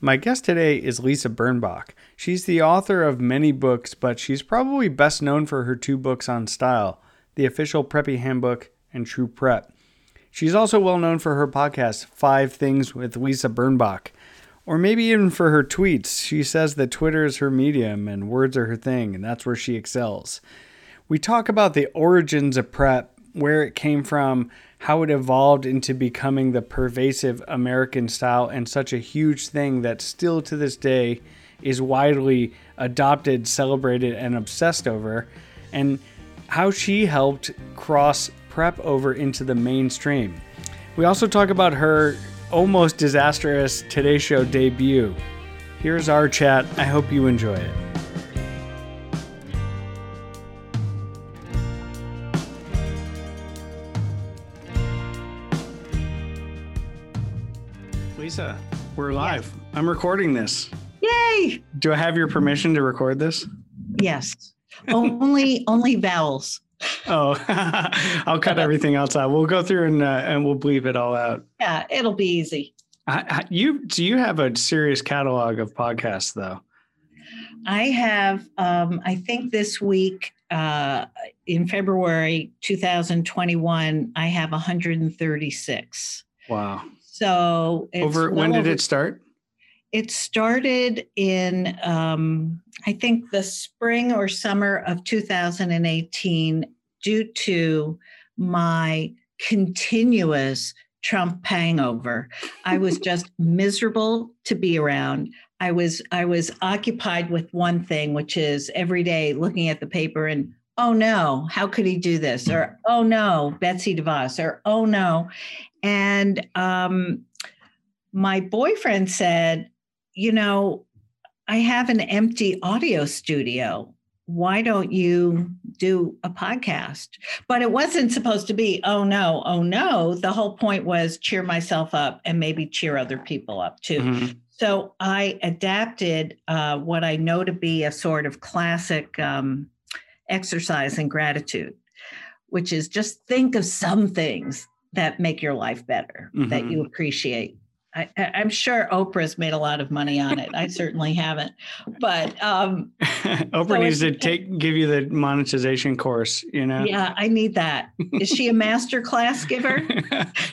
My guest today is Lisa Birnbach. She's the author of many books, but she's probably best known for her two books on style The Official Preppy Handbook and True Prep. She's also well known for her podcast, Five Things with Lisa Birnbach, or maybe even for her tweets. She says that Twitter is her medium and words are her thing, and that's where she excels. We talk about the origins of prep, where it came from, how it evolved into becoming the pervasive American style and such a huge thing that still to this day is widely adopted, celebrated, and obsessed over, and how she helped cross prep over into the mainstream. We also talk about her almost disastrous Today Show debut. Here's our chat. I hope you enjoy it. We're live. I'm recording this. Yay! Do I have your permission to record this? Yes. only only vowels. Oh, I'll cut everything else out. We'll go through and uh, and we'll bleep it all out. Yeah, it'll be easy. I, I, you do you have a serious catalog of podcasts though. I have. Um, I think this week uh, in February 2021, I have 136. Wow. So over when did over, it start? It started in um, I think the spring or summer of 2018 due to my continuous Trump hangover. I was just miserable to be around. I was I was occupied with one thing, which is every day looking at the paper and oh no, how could he do this? Or oh no, Betsy DeVos, or oh no. And um, my boyfriend said, you know, I have an empty audio studio. Why don't you do a podcast? But it wasn't supposed to be, oh no, oh no. The whole point was cheer myself up and maybe cheer other people up too. Mm-hmm. So I adapted uh, what I know to be a sort of classic um, exercise in gratitude, which is just think of some things that make your life better, mm-hmm. that you appreciate. I, am sure Oprah's made a lot of money on it. I certainly haven't, but um, Oprah so needs to take give you the monetization course. You know? Yeah, I need that. Is she a master class giver?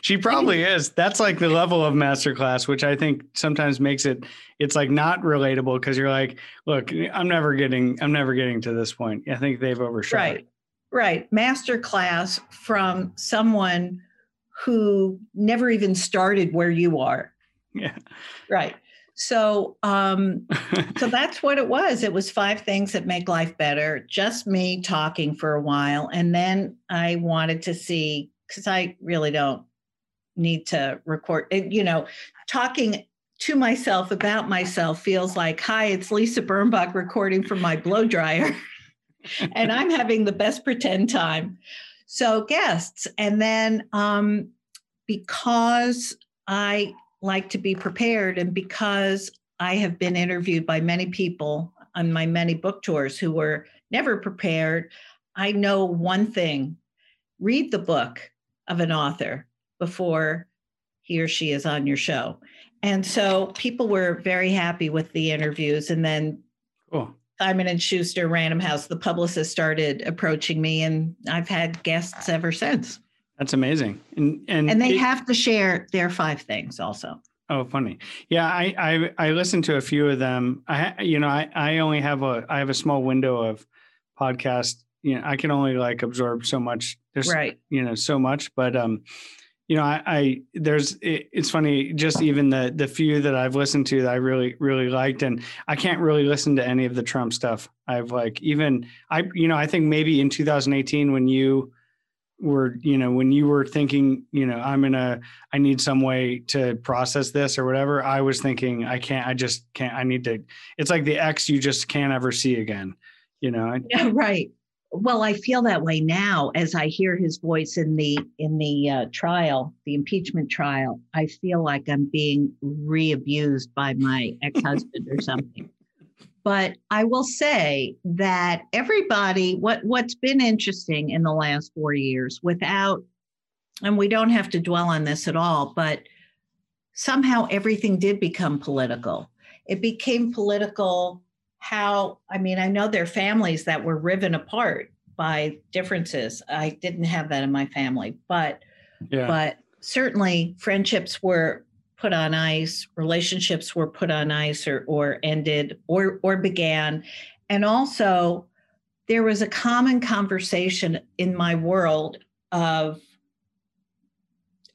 she probably is. That's like the level of master class, which I think sometimes makes it. It's like not relatable because you're like, look, I'm never getting, I'm never getting to this point. I think they've overshot. Right, right. Master class from someone who never even started where you are yeah. Right. So um so that's what it was. It was five things that make life better. Just me talking for a while and then I wanted to see cuz I really don't need to record you know talking to myself about myself feels like hi it's Lisa Birnbach recording from my blow dryer and I'm having the best pretend time. So guests and then um because I like to be prepared. And because I have been interviewed by many people on my many book tours who were never prepared, I know one thing read the book of an author before he or she is on your show. And so people were very happy with the interviews. And then cool. Simon and Schuster, Random House, the publicist started approaching me, and I've had guests ever since. That's amazing. And and, and they it, have to share their five things also. Oh, funny. Yeah, I I I listened to a few of them. I you know I I only have a I have a small window of podcast. You know, I can only like absorb so much. There's right. You know, so much, but um, you know, I, I there's it, it's funny. Just even the the few that I've listened to that I really really liked, and I can't really listen to any of the Trump stuff. I've like even I you know I think maybe in 2018 when you were you know when you were thinking you know i'm gonna i need some way to process this or whatever i was thinking i can't i just can't i need to it's like the ex you just can't ever see again you know? Yeah right. Well i feel that way now as i hear his voice in the in the uh, trial the impeachment trial. I feel like i'm being re-abused by my ex-husband or something but I will say that everybody, what, what's been interesting in the last four years, without, and we don't have to dwell on this at all, but somehow everything did become political. it became political. How, I mean, I know there are families that were riven apart by differences. I didn't have that in my family, but yeah. but certainly friendships were put on ice, relationships were put on ice or or ended or or began. And also there was a common conversation in my world of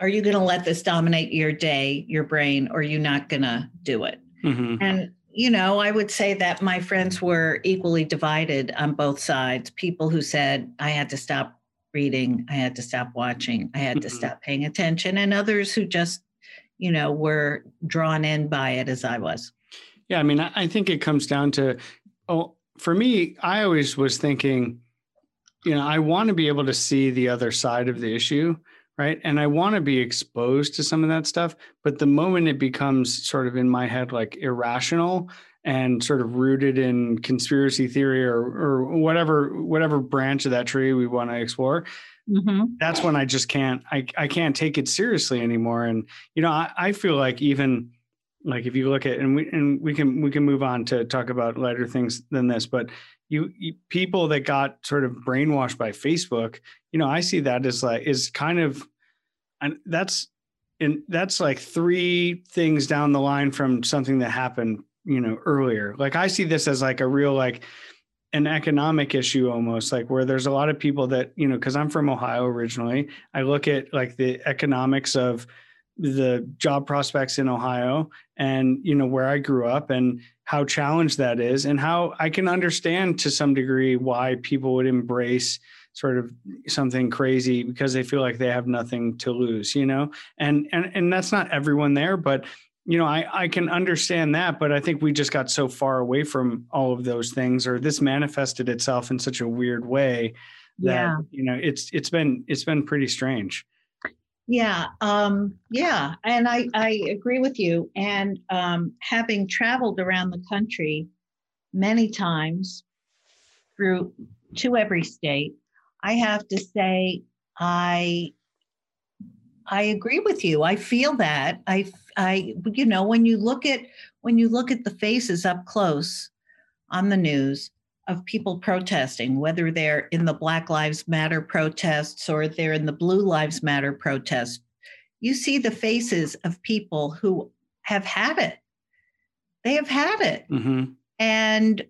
are you going to let this dominate your day, your brain, or are you not going to do it? Mm-hmm. And, you know, I would say that my friends were equally divided on both sides. People who said I had to stop reading, I had to stop watching, I had mm-hmm. to stop paying attention, and others who just, you know, were drawn in by it as I was. Yeah. I mean, I think it comes down to, oh, for me, I always was thinking, you know, I want to be able to see the other side of the issue right and i want to be exposed to some of that stuff but the moment it becomes sort of in my head like irrational and sort of rooted in conspiracy theory or or whatever whatever branch of that tree we want to explore mm-hmm. that's when i just can't I, I can't take it seriously anymore and you know I, I feel like even like if you look at and we and we can we can move on to talk about lighter things than this but you, you, people that got sort of brainwashed by Facebook, you know, I see that as like is kind of and that's and that's like three things down the line from something that happened, you know, earlier. Like I see this as like a real like an economic issue almost like where there's a lot of people that, you know, because I'm from Ohio originally, I look at like the economics of the job prospects in Ohio and you know where I grew up and how challenged that is and how I can understand to some degree why people would embrace sort of something crazy because they feel like they have nothing to lose, you know? And and and that's not everyone there, but you know, I, I can understand that, but I think we just got so far away from all of those things, or this manifested itself in such a weird way that yeah. you know it's it's been it's been pretty strange. Yeah, um, yeah, and I, I agree with you. And um, having traveled around the country many times through to every state, I have to say I I agree with you. I feel that. I I you know when you look at when you look at the faces up close on the news, of people protesting, whether they're in the Black Lives Matter protests or they're in the Blue Lives Matter protests, you see the faces of people who have had it. They have had it. Mm-hmm. And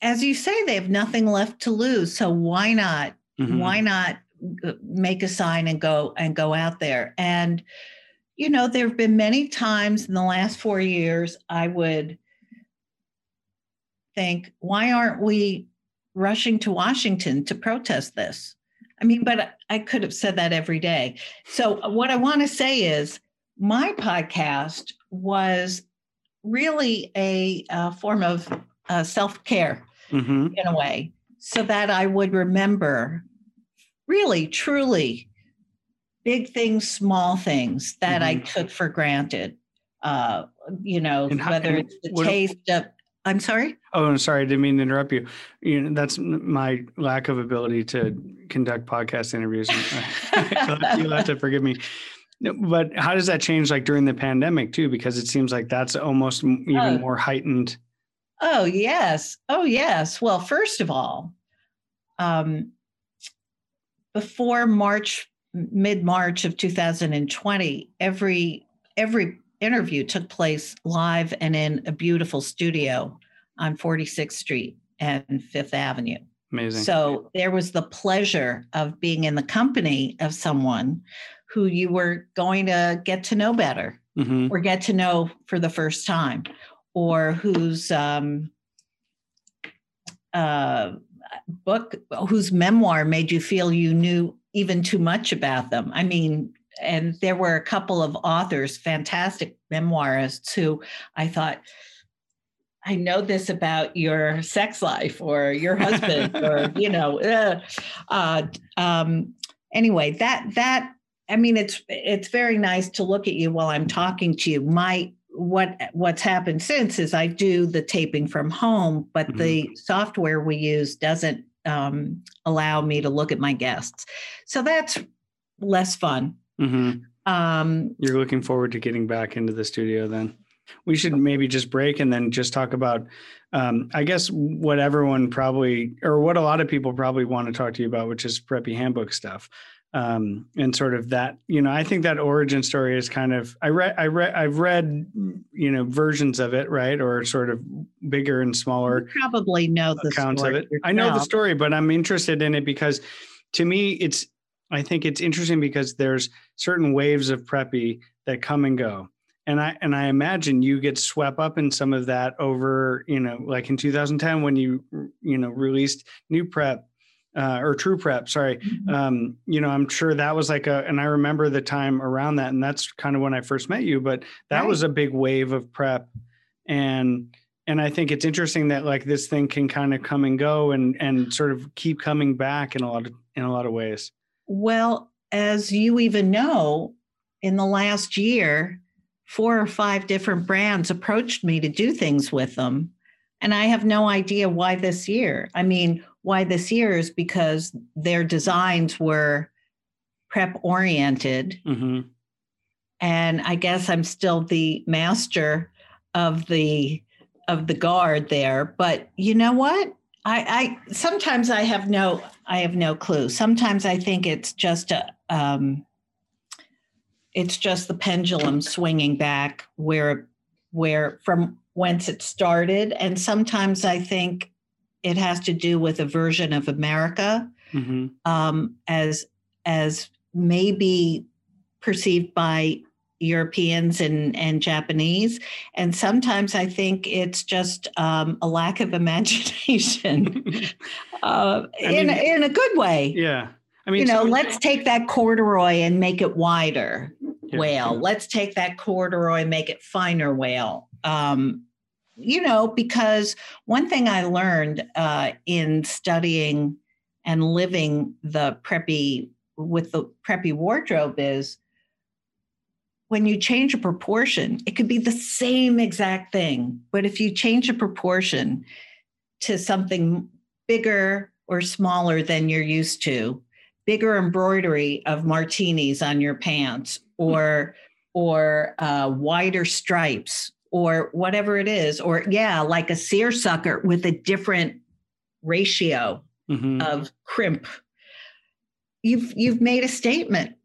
as you say, they have nothing left to lose. So why not? Mm-hmm. Why not make a sign and go and go out there? And you know, there have been many times in the last four years I would think, why aren't we rushing to Washington to protest this? I mean, but I could have said that every day. So, what I want to say is my podcast was really a, a form of uh, self care mm-hmm. in a way, so that I would remember really, truly big things, small things that mm-hmm. I took for granted. Uh, you know, how, whether it's the what, taste of I'm sorry. Oh, I'm sorry. I didn't mean to interrupt you. You know, that's my lack of ability to conduct podcast interviews. You'll have to forgive me. But how does that change, like during the pandemic too? Because it seems like that's almost even oh. more heightened. Oh yes. Oh yes. Well, first of all, um, before March, mid March of 2020, every every interview took place live and in a beautiful studio on 46th Street and Fifth Avenue. Amazing. So there was the pleasure of being in the company of someone who you were going to get to know better mm-hmm. or get to know for the first time, or whose um, uh, book, whose memoir made you feel you knew even too much about them. I mean, and there were a couple of authors, fantastic memoirists, who I thought, I know this about your sex life or your husband, or you know, uh, uh, um, anyway, that that I mean, it's it's very nice to look at you while I'm talking to you. My what what's happened since is I do the taping from home, but mm-hmm. the software we use doesn't um, allow me to look at my guests, so that's less fun. Mm-hmm. Um, You're looking forward to getting back into the studio then? we should maybe just break and then just talk about um, I guess what everyone probably or what a lot of people probably want to talk to you about, which is preppy handbook stuff. Um, and sort of that, you know, I think that origin story is kind of I read I read I've read you know versions of it, right? Or sort of bigger and smaller you probably know the accounts of it. Yourself. I know the story, but I'm interested in it because to me it's I think it's interesting because there's certain waves of preppy that come and go and i and i imagine you get swept up in some of that over you know like in 2010 when you you know released new prep uh, or true prep sorry mm-hmm. um, you know i'm sure that was like a and i remember the time around that and that's kind of when i first met you but that right. was a big wave of prep and and i think it's interesting that like this thing can kind of come and go and and sort of keep coming back in a lot of in a lot of ways well as you even know in the last year four or five different brands approached me to do things with them. And I have no idea why this year. I mean, why this year is because their designs were prep oriented. Mm-hmm. And I guess I'm still the master of the of the guard there. But you know what? I, I sometimes I have no I have no clue. Sometimes I think it's just a um, it's just the pendulum swinging back where where from whence it started and sometimes i think it has to do with a version of america mm-hmm. um, as as maybe perceived by Europeans and, and Japanese. And sometimes I think it's just um, a lack of imagination uh, in, mean, in a good way. Yeah. I mean, you know, so let's take that corduroy and make it wider yeah. whale. Let's take that corduroy, and make it finer whale. Um, you know, because one thing I learned uh, in studying and living the preppy with the preppy wardrobe is when you change a proportion, it could be the same exact thing, but if you change a proportion to something bigger or smaller than you're used to, bigger embroidery of martinis on your pants or or uh, wider stripes or whatever it is or yeah like a seersucker with a different ratio mm-hmm. of crimp you've you've made a statement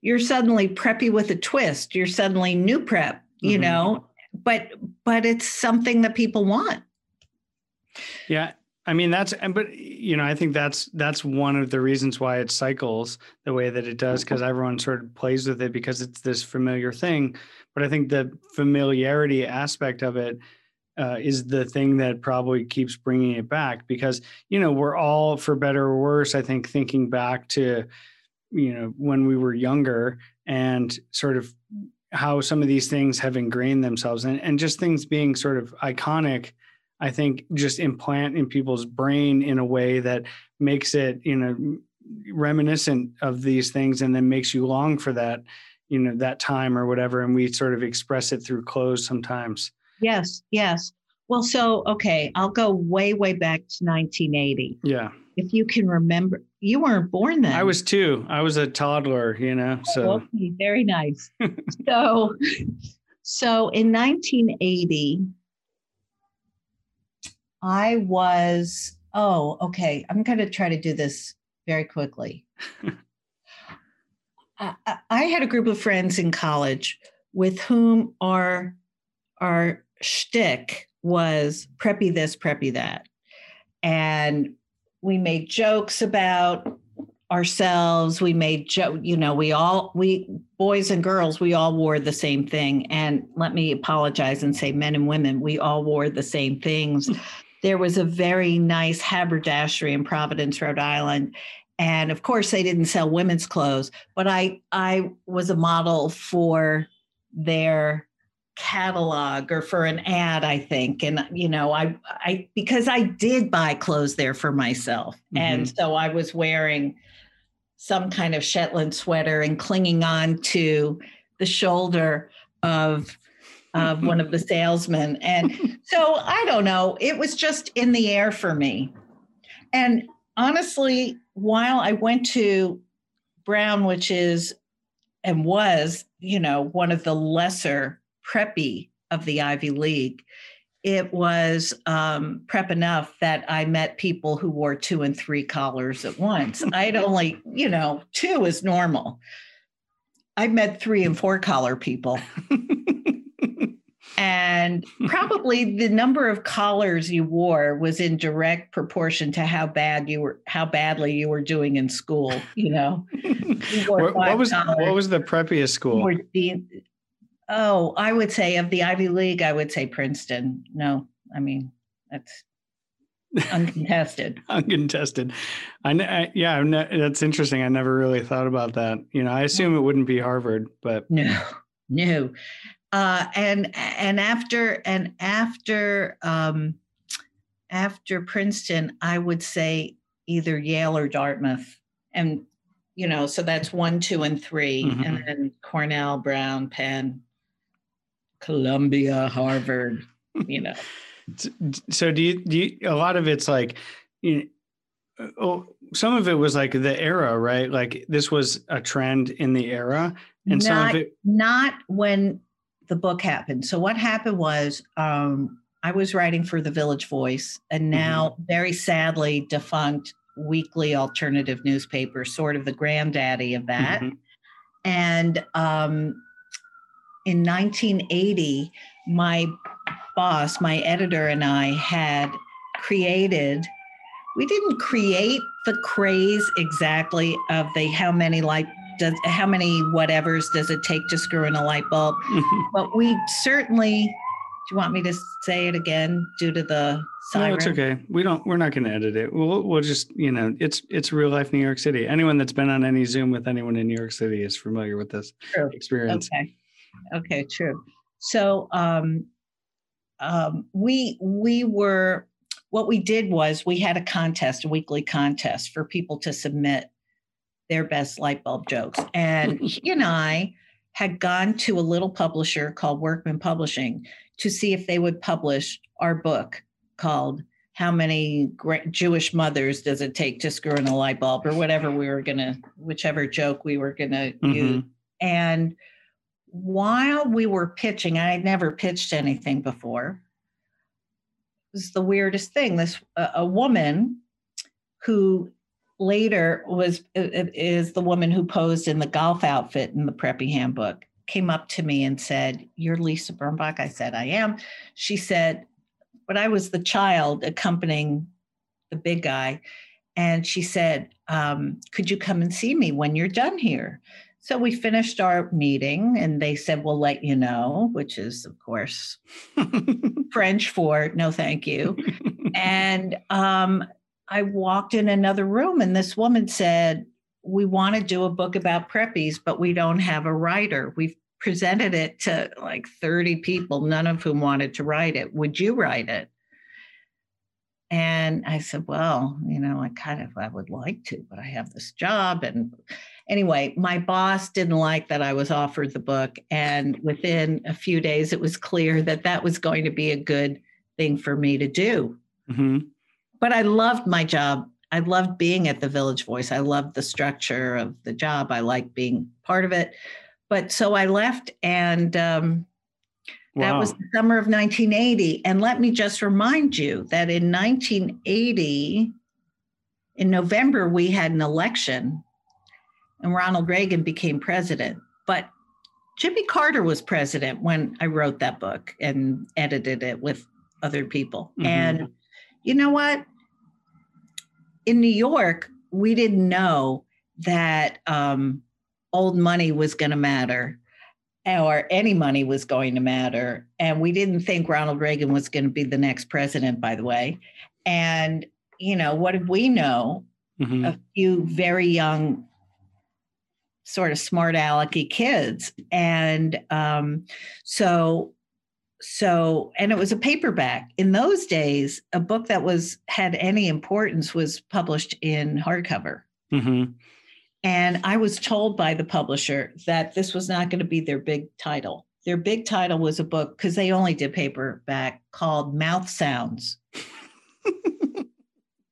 you're suddenly preppy with a twist you're suddenly new prep you mm-hmm. know but but it's something that people want yeah I mean that's and but you know I think that's that's one of the reasons why it cycles the way that it does because everyone sort of plays with it because it's this familiar thing. But I think the familiarity aspect of it uh, is the thing that probably keeps bringing it back because you know we're all for better or worse I think thinking back to you know when we were younger and sort of how some of these things have ingrained themselves and, and just things being sort of iconic I think just implant in people's brain in a way that makes it, you know, reminiscent of these things and then makes you long for that, you know, that time or whatever. And we sort of express it through clothes sometimes. Yes, yes. Well, so, okay, I'll go way, way back to 1980. Yeah. If you can remember, you weren't born then. I was two. I was a toddler, you know, oh, so. Okay, very nice. so, so in 1980, I was, oh, okay. I'm going to try to do this very quickly. I, I had a group of friends in college with whom our our shtick was preppy this, preppy that, and we made jokes about ourselves. We made joke, you know, we all we boys and girls, we all wore the same thing. And let me apologize and say, men and women, we all wore the same things. there was a very nice haberdashery in Providence, Rhode Island. And of course, they didn't sell women's clothes, but I, I was a model for their catalog or for an ad i think and you know i i because i did buy clothes there for myself mm-hmm. and so i was wearing some kind of shetland sweater and clinging on to the shoulder of of one of the salesmen. And so I don't know, it was just in the air for me. And honestly, while I went to Brown, which is and was, you know, one of the lesser preppy of the Ivy League, it was um, prep enough that I met people who wore two and three collars at once. I'd only, you know, two is normal. I met three and four collar people. and probably the number of collars you wore was in direct proportion to how bad you were how badly you were doing in school you know? You what, what, was collars. what was the preppiest school? Oh i would say of the ivy league i would say princeton. No i mean that's uncontested. Uncontested. I, I yeah ne- that's interesting. I never really thought about that. You know i assume it wouldn't be harvard but no no uh, and and after and after um, after Princeton, I would say either Yale or Dartmouth, and you know, so that's one, two, and 3 mm-hmm. and then Cornell, Brown, Penn, Columbia, Harvard. You know. So do you do you, a lot of it's like you know, oh, some of it was like the era, right? Like this was a trend in the era, and not, some of it not when the book happened. So what happened was um, I was writing for the Village Voice, and mm-hmm. now mm-hmm. very sadly defunct weekly alternative newspaper, sort of the granddaddy of that. Mm-hmm. And um, in 1980, my boss, my editor, and I had created. We didn't create the craze exactly of the how many light does how many whatevers does it take to screw in a light bulb? but we certainly. Do you want me to say it again due to the siren? No, it's okay. We don't. We're not going to edit it. We'll we'll just you know it's it's real life New York City. Anyone that's been on any Zoom with anyone in New York City is familiar with this true. experience. Okay. Okay. True. So um, um, we we were what we did was we had a contest, a weekly contest for people to submit their best light bulb jokes. And he and I had gone to a little publisher called Workman Publishing to see if they would publish our book called How Many Jewish Mothers Does It Take to Screw in a Light Bulb or whatever we were going to, whichever joke we were going to mm-hmm. use. And while we were pitching, I had never pitched anything before. It was the weirdest thing. This a woman who later was is the woman who posed in the golf outfit in the preppy handbook came up to me and said you're lisa birnbach. I said i am. She said but i was the child accompanying the big guy and she said um, could you come and see me when you're done here? So we finished our meeting and they said we'll let you know which is of course french for no thank you. And um, I walked in another room and this woman said, We want to do a book about preppies, but we don't have a writer. We've presented it to like 30 people, none of whom wanted to write it. Would you write it? And I said, Well, you know, I kind of I would like to, but I have this job. And anyway, my boss didn't like that I was offered the book. And within a few days, it was clear that that was going to be a good thing for me to do. Mm-hmm but I loved my job. I loved being at the Village Voice. I loved the structure of the job. I liked being part of it. But so I left, and um, wow. that was the summer of 1980. And let me just remind you that in 1980, in November, we had an election, and Ronald Reagan became president. But Jimmy Carter was president when I wrote that book and edited it with other people. Mm-hmm. And you know what? In New York, we didn't know that um, old money was going to matter or any money was going to matter. And we didn't think Ronald Reagan was going to be the next president, by the way. And, you know, what did we know? Mm-hmm. A few very young, sort of smart alecky kids. And um, so so and it was a paperback. In those days a book that was had any importance was published in hardcover. Mm-hmm. and i was told by the publisher that this was not going to be their big title. Their big title was a book because they only did paperback called mouth sounds.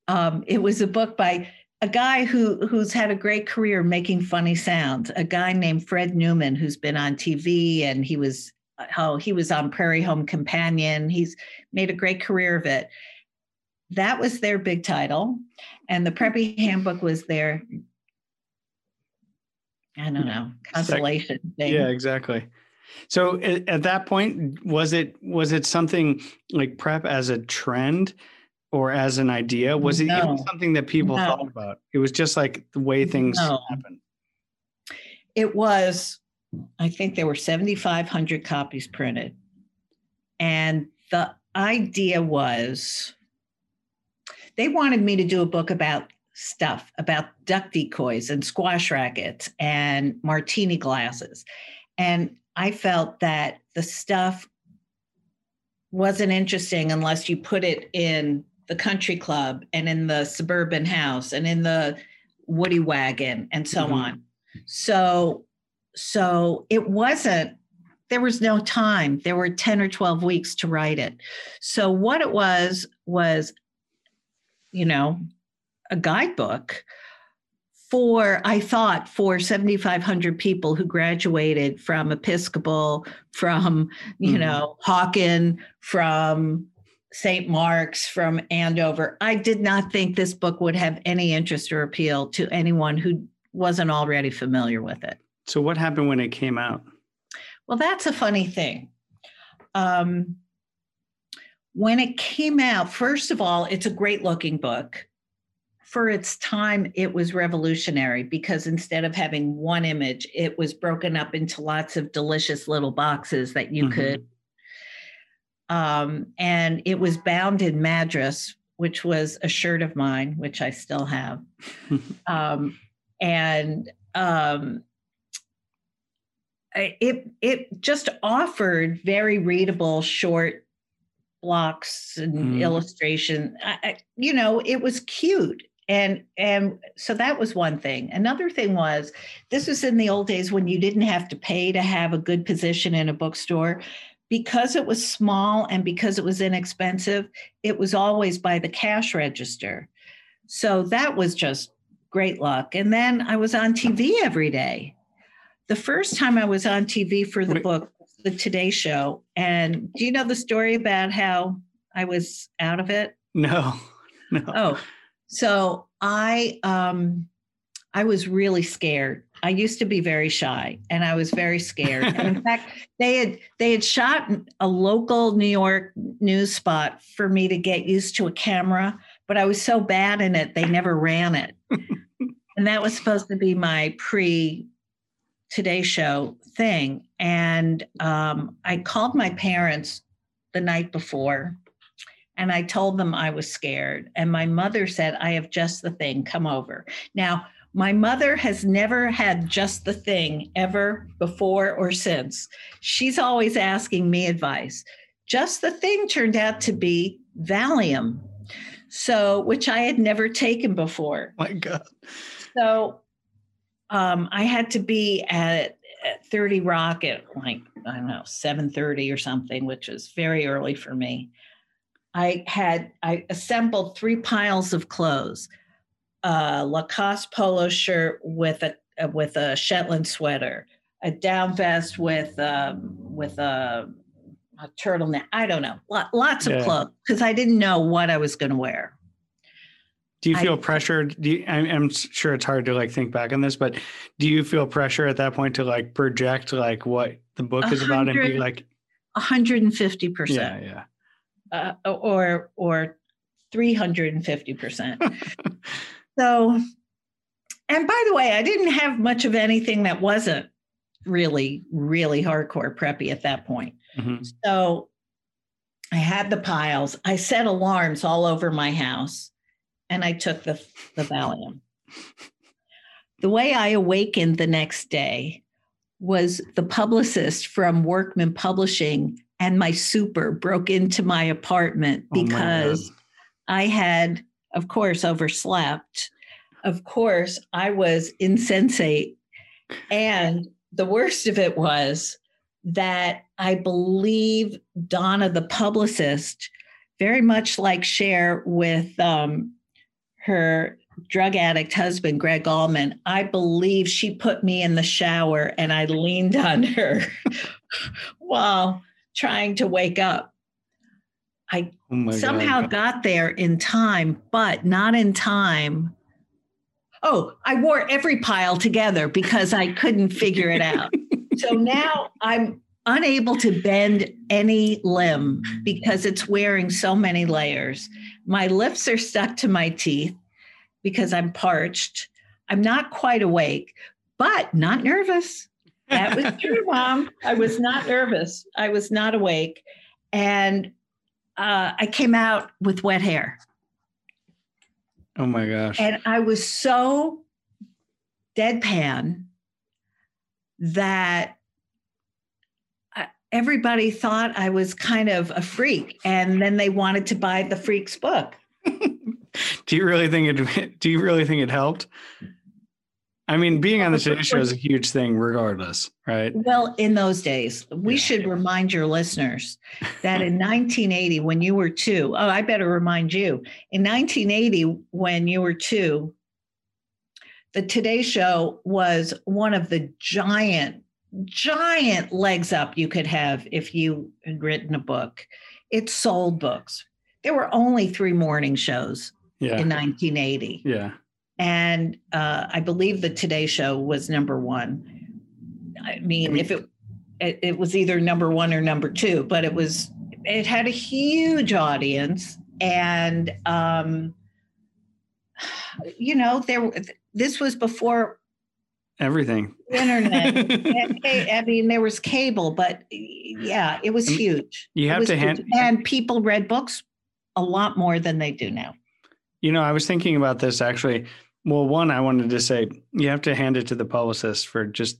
Um, it was a book by a guy who who's had a great career making funny sounds a guy named fred newman who's been on tv and he was Uh, oh, he was on Prairie Home Companion. He's made a great career of it. That was their big title. And the Preppy Handbook was their, I don't know, consolation thing. Yeah, exactly. So at, at that point, was it was it something like prep as a trend or as an idea? Was it even something that people No. thought about? It was just like the way things No. happen. It was, I think there were 7,500 copies printed. And the idea was they wanted me to do a book about stuff, about duck decoys and squash rackets and martini glasses. And I felt that the stuff wasn't interesting unless you put it in the country club and in the suburban house and in the woody wagon and so Mhm. on. So so it wasn't there was no time. There were 10 or 12 weeks to write it. So what it was was you know, a guidebook for I thought for 7500 people who graduated from Episcopal, from you Mhm. know, Hawken, from St. Mark's, from Andover. I did not think this book would have any interest or appeal to anyone who wasn't already familiar with it. So what happened when it came out? Well, that's a funny thing. Um, when it came out, first of all, it's a great looking book. For its time, it was revolutionary because instead of having one image, it was broken up into lots of delicious little boxes that you Mhm. could. Um, and it was bound in Madras, which was a shirt of mine, which I still have. um, and um, it it just offered very readable short blocks and Mm. illustration. I, I, you know, it was cute. And and so that was one thing. Another thing was this was in the old days when you didn't have to pay to have a good position in a bookstore. Because it was small and because it was inexpensive, it was always by the cash register. So that was just great luck. And then I was on TV every day. The first time I was on TV for the Wait. book, the Today Show. And do you know the story about how I was out of it? No. No. Oh, so I um I was really scared. I used to be very shy and I was very scared. and in fact, they had they had shot a local New York news spot for me to get used to a camera, but I was so bad in it they never ran it. and that was supposed to be my pre Today Show thing. And um, I called my parents the night before and I told them I was scared. And my mother said, I have just the thing, come over. Now, my mother has never had just the thing ever before or since. She's always asking me advice. Just the thing turned out to be Valium. So, which I had never taken before. My God. So um, I had to be at, at 30 Rock at like, I don't know, 7:30 or something, which was very early for me. I had I assembled three piles of clothes, a Lacoste polo shirt with a with a Shetland sweater, a down vest with um, with a, a turtleneck. I don't know, lots of Yeah. clothes because I didn't know what I was going to wear. Do you I- feel pressured? Do you, I'm, I'm sure it's hard to like think back on this, but do you feel pressure at that point to like project like what the book is about and be like, 150 percent. yeah, uh, or or 350%. so and by the way, I didn't have much of anything that wasn't really really hardcore preppy at that point. Mhm. So I had the piles. I set alarms all over my house and I took the the Valium. The way I awakened the next day was the publicist from Workman Publishing and my super broke into my apartment Oh my because I had, of course, overslept. Of course, I was insensate. And the worst of it was that I believe Donna, the publicist, very much like Cher with um, her drug addict husband, Gregg Allman, I believe she put me in the shower and I leaned on her while trying to wake up. I Oh somehow God. got there in time, but not in time. Oh, I wore every pile together because I couldn't figure it out. so now I'm unable to bend any limb because it's wearing so many layers. My lips are stuck to my teeth because I'm parched. I'm not quite awake, but not nervous. That was true, Mom. I was not nervous. I was not awake. And uh, I came out with wet hair. Oh my gosh. And I was so deadpan that everybody thought I was kind of a freak. And then they wanted to buy the freak's book. do you really think it? Do you really think it helped? I mean, being on the Today Show is a huge thing, regardless, right? Well, in those days, we Yeah. should remind your listeners that in 1980, when you were two, oh, I better remind you, in 1980, when you were two, the Today Show was one of the giant, giant legs up you could have if you had written a book. It sold books. There were only three morning shows Yeah, in 1980 yeah. and uh, I believe the Today Show was number one. I mean, if it, it it was either number one or number two, but it was it had a huge audience, and um, you know there this was before Everything. internet. I mean, there was cable, but yeah, it was huge. you have to huge. hand- and people read books a lot more than they do now. You know, I was thinking about this actually. Well, one, I wanted to say you have to hand it to the publicist for just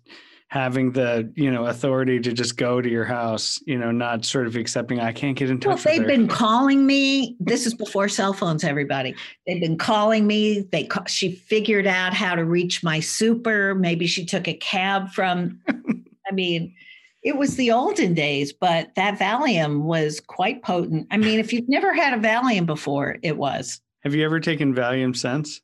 having the you know authority to just go to your house. You know, not sort of accepting I can't get in touch. Well, they've her." been calling me. This is before cell phones, everybody. They've been calling me. They ca- she figured out how to reach my super. Maybe she took a cab from. I mean, it was the olden days, but that Valium was quite potent. I mean, if you've never had a Valium before, it was Have you ever taken Valium since?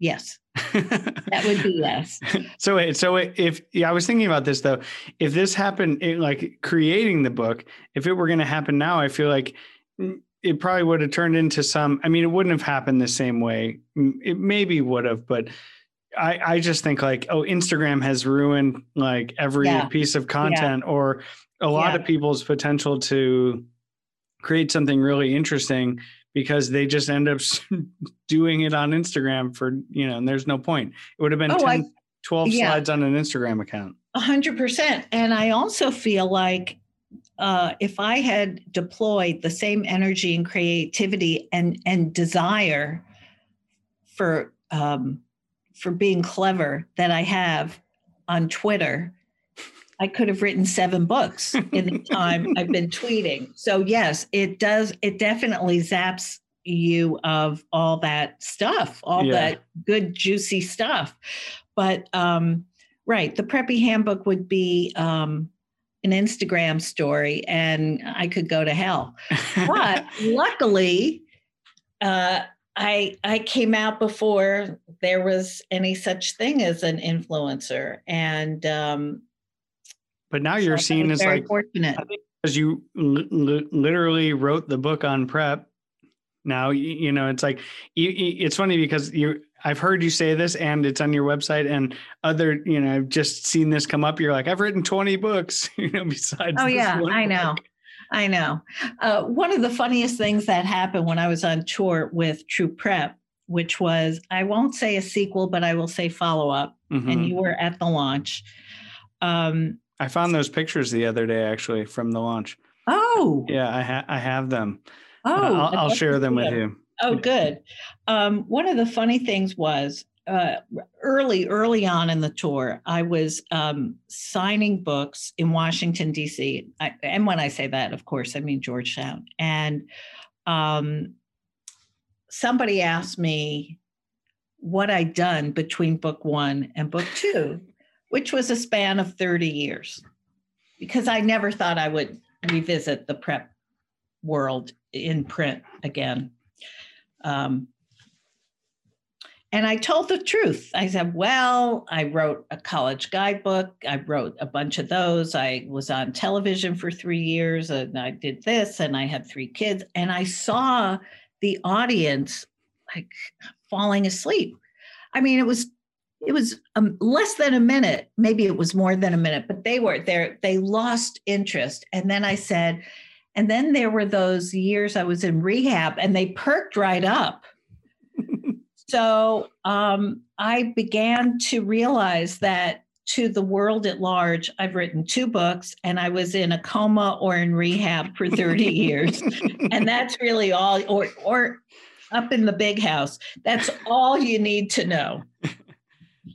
Yes. That would be yes. so wait, so if yeah, I was thinking about this though, if this happened, it, like creating the book, if it were going to happen now, I feel like mm, it probably would have turned into some. I mean, it wouldn't have happened the same way. Mm, It maybe would have, but I I just think like oh, Instagram has ruined like every Yeah. piece of content or a lot Yeah. of people's potential to create something really interesting because they just end up doing it on Instagram for, you know, and there's no point. It would have been Oh, 10, I- 12 yeah. slides on an Instagram account. A hundred percent. And I also feel like uh, if I had deployed the same energy and creativity and and desire for um, for being clever that I have on Twitter, I could have written seven books in the time I've been tweeting. So yes, it does. It definitely zaps you of all that stuff, all Yeah. that good juicy stuff. But um, right, the preppy handbook would be um, an Instagram story, and I could go to hell. But luckily, uh, I I came out before there was any such thing as an influencer, and um, but now you're seen as like fortunate. because you li- li- literally wrote the book on prep. Now you know it's like you, you- it's funny because you I've heard you say this and it's on your website and other you know I've just seen this come up. You're like I've written 20 books, you know, besides. Oh yeah, I know. book." I know. Uh, one of the funniest things that happened when I was on tour with True Prep, which was I won't say a sequel, but I will say follow up, Mhm. and you were at the launch. Um, I found those pictures the other day actually from the launch. oh, Yeah, I ha- I have them. oh, Uh, I'll, I'll share them with you. Oh, good. Um, one of the funny things was uh, early, early on in the tour, I was um, signing books in Washington, D.C. I, and when I say that, of course, I mean Georgetown. And um, somebody asked me what I'd done between book one and book two, which was a span of 30 years, because I never thought I would revisit the prep world in print again. Um, And I told the truth. I said, Well, I wrote a college guidebook. I wrote a bunch of those. I was on television for three years and I did this and I had three kids. And I saw the audience like falling asleep. I mean, it was it was um, less than a minute maybe it was more than a minute but they were there they lost interest and then i said and then there were those years i was in rehab and they perked right up so um, I began to realize that to the world at large, I've written two books and I was in a coma or in rehab for 30 years. And that's really all, or, or up in the big house. That's all you need to know.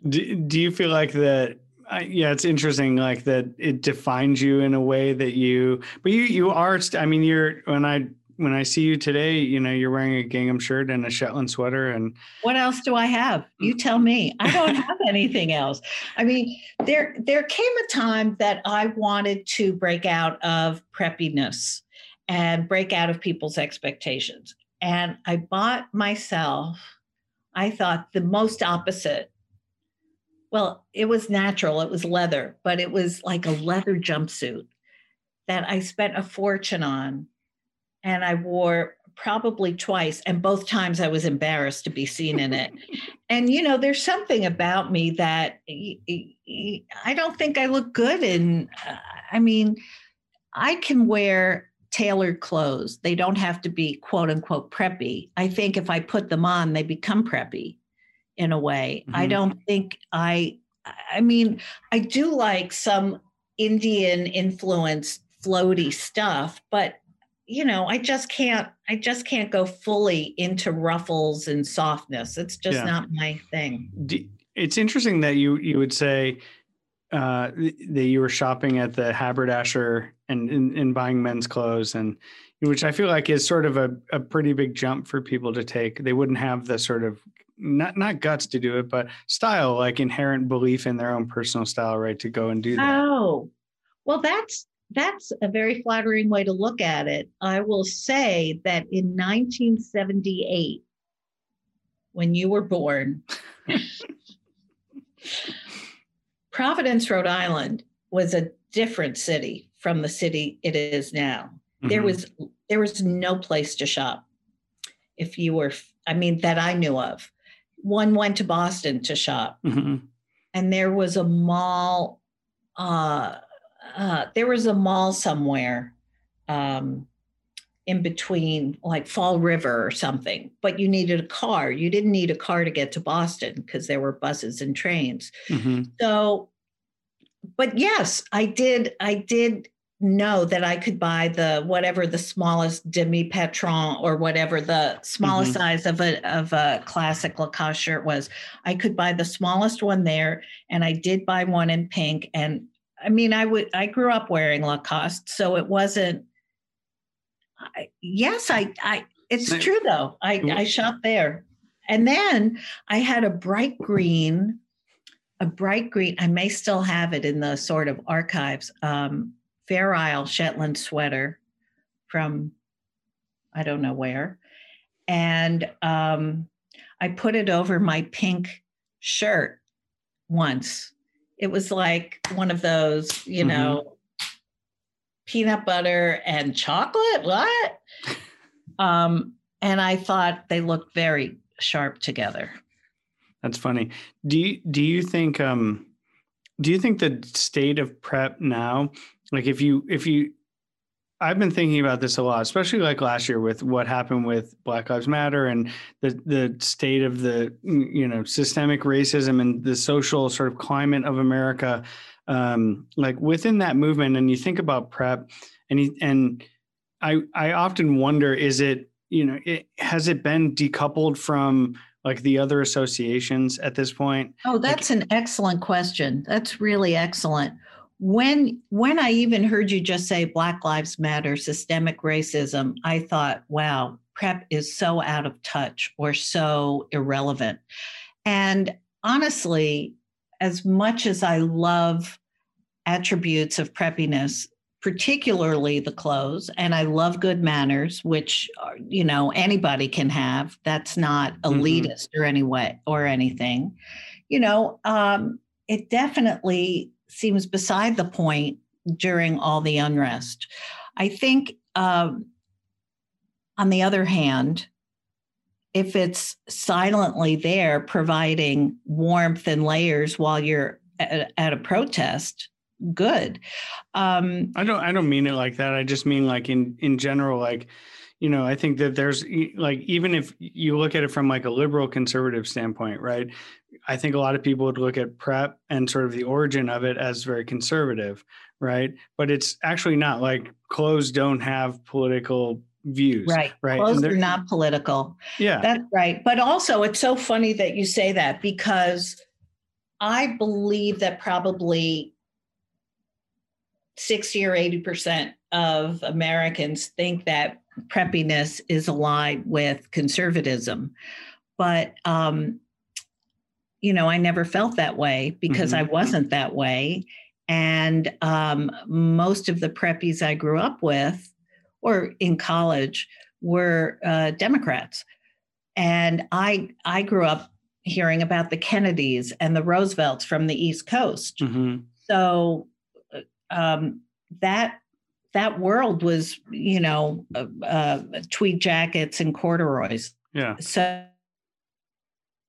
Do, do you feel like that? Uh, yeah, it's interesting, like that it defines you in a way that you, but you, you are, I mean, you're, when I when I see you today, you know, you're wearing a gingham shirt and a Shetland sweater and what else do I have? You mm. tell me. I don't have anything else. I mean, there there came a time that I wanted to break out of preppiness and break out of people's expectations. And I bought myself, I thought the most opposite. Well, it was natural, it was leather, but it was like a leather jumpsuit that I spent a fortune on and I wore probably twice and both times I was embarrassed to be seen in it. and you know, there's something about me that I don't think I look good in uh, I mean, I can wear tailored clothes. They don't have to be quote unquote preppy. I think if I put them on, they become preppy in a way. Mm-hmm. I don't think I I mean, I do like some Indian influenced floaty stuff, but you know, I just can't, I just can't go fully into ruffles and softness. It's just yeah. not my thing. It's interesting that you, you would say uh, that you were shopping at the haberdasher and, and, buying men's clothes and which I feel like is sort of a, a pretty big jump for people to take. They wouldn't have the sort of not not guts to do it, but style, like inherent belief in their own personal style, right? To go and do that. Oh, well, that's that's a very flattering way to look at it. I will say that in 1978, when you were born, Providence, Rhode Island was a different city from the city it is now. Mm-hmm. There was there was no place to shop. If you were I mean that I knew of. One went to Boston to shop. Mm-hmm. And there was a mall uh uh, there was a mall somewhere um, in between, like Fall River or something, but you needed a car. You didn't need a car to get to Boston because there were buses and trains. Mm-hmm. So, but yes, I did. I did know that I could buy the whatever the smallest demi patron or whatever the smallest mm-hmm. size of a of a classic Lacoste shirt was. I could buy the smallest one there, and I did buy one in pink. And I mean, I would. I grew up wearing Lacoste, so it wasn't. I, yes, I. I. It's true though. I I shopped there, and then I had a bright green, a bright green. I may still have it in the sort of archives. Um, Fair Isle Shetland sweater from I don't know where, and um, I put it over my pink shirt once it was like one of those, you mm-hmm. know, peanut butter and chocolate. What? um, and I thought they looked very sharp together. That's funny. Do you do you think um do you think the state of prep now, like if you if you I've been thinking about this a lot, especially like last year with what happened with Black Lives Matter and the the state of the you know systemic racism and the social sort of climate of America. Um, like within that movement, and you think about prep, and he, and I I often wonder, is it you know it, has it been decoupled from like the other associations at this point? Oh, that's like, an excellent question. That's really excellent when when i even heard you just say black lives matter systemic racism i thought wow prep is so out of touch or so irrelevant and honestly as much as i love attributes of preppiness particularly the clothes and i love good manners which you know anybody can have. That's not Mm-hmm. elitist or any way or anything. You know um, it definitely seems beside the point during all the unrest. I think um, on the other hand if it's silently there providing warmth and layers while you're at, at a protest good um, I don't I don't mean it like that. I just mean like in in general like you know, I think that there's like even if you look at it from like a liberal conservative standpoint, right? I think a lot of people would look at prep and sort of the origin of it as very conservative, right? But it's actually not like clothes don't have political views. right Right. clothes they're- not political Yeah. That's right. But also, it's so funny that you say that because I believe that probably 60 or 80% of Americans think that preppiness is allied with conservatism. But, um, you know, I never felt that way because I wasn't that way. And um, most of the preppies I grew up with or in college were uh, Democrats. And I I grew up hearing about the Kennedys and the Roosevelts from the East Coast. Mhm. So um, that that world was, you know, uh, uh, tweed jackets and corduroys. Yeah. So,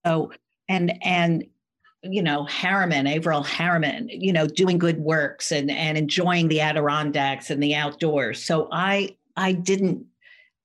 so and and you know Harriman, Averell Harriman, you know, doing good works and and enjoying the Adirondacks and the outdoors. So I I didn't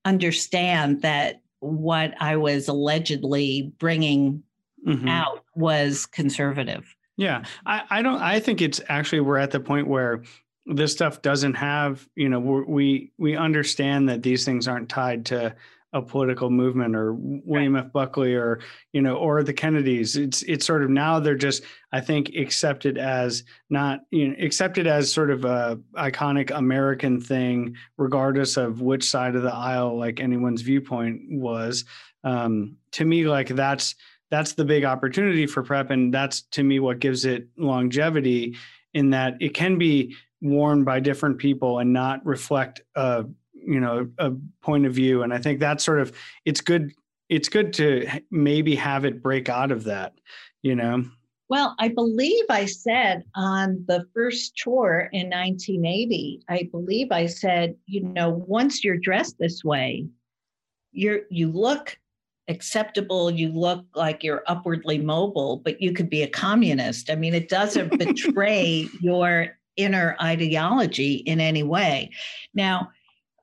understand that what I was allegedly bringing Mhm. out was conservative. Yeah, I, I don't. I think it's actually we're at the point where this stuff doesn't have. You know, we're, we we understand that these things aren't tied to a political movement or William F. Buckley or you know or the Kennedys. It's it's sort of now they're just I think accepted as not you know accepted as sort of a iconic American thing, regardless of which side of the aisle like anyone's viewpoint was. Um, to me, like that's that's the big opportunity for prep and that's to me what gives it longevity in that it can be worn by different people and not reflect a you know a point of view. And i think that's sort of it's good it's good to maybe have it break out of that you know? Well, I believe I said on the first tour in 1980, I believe I said, you know, once you're dressed this way, you're you look acceptable, you look like you're upwardly mobile, but you could be a communist. I mean, it doesn't betray your inner ideology in any way. Now,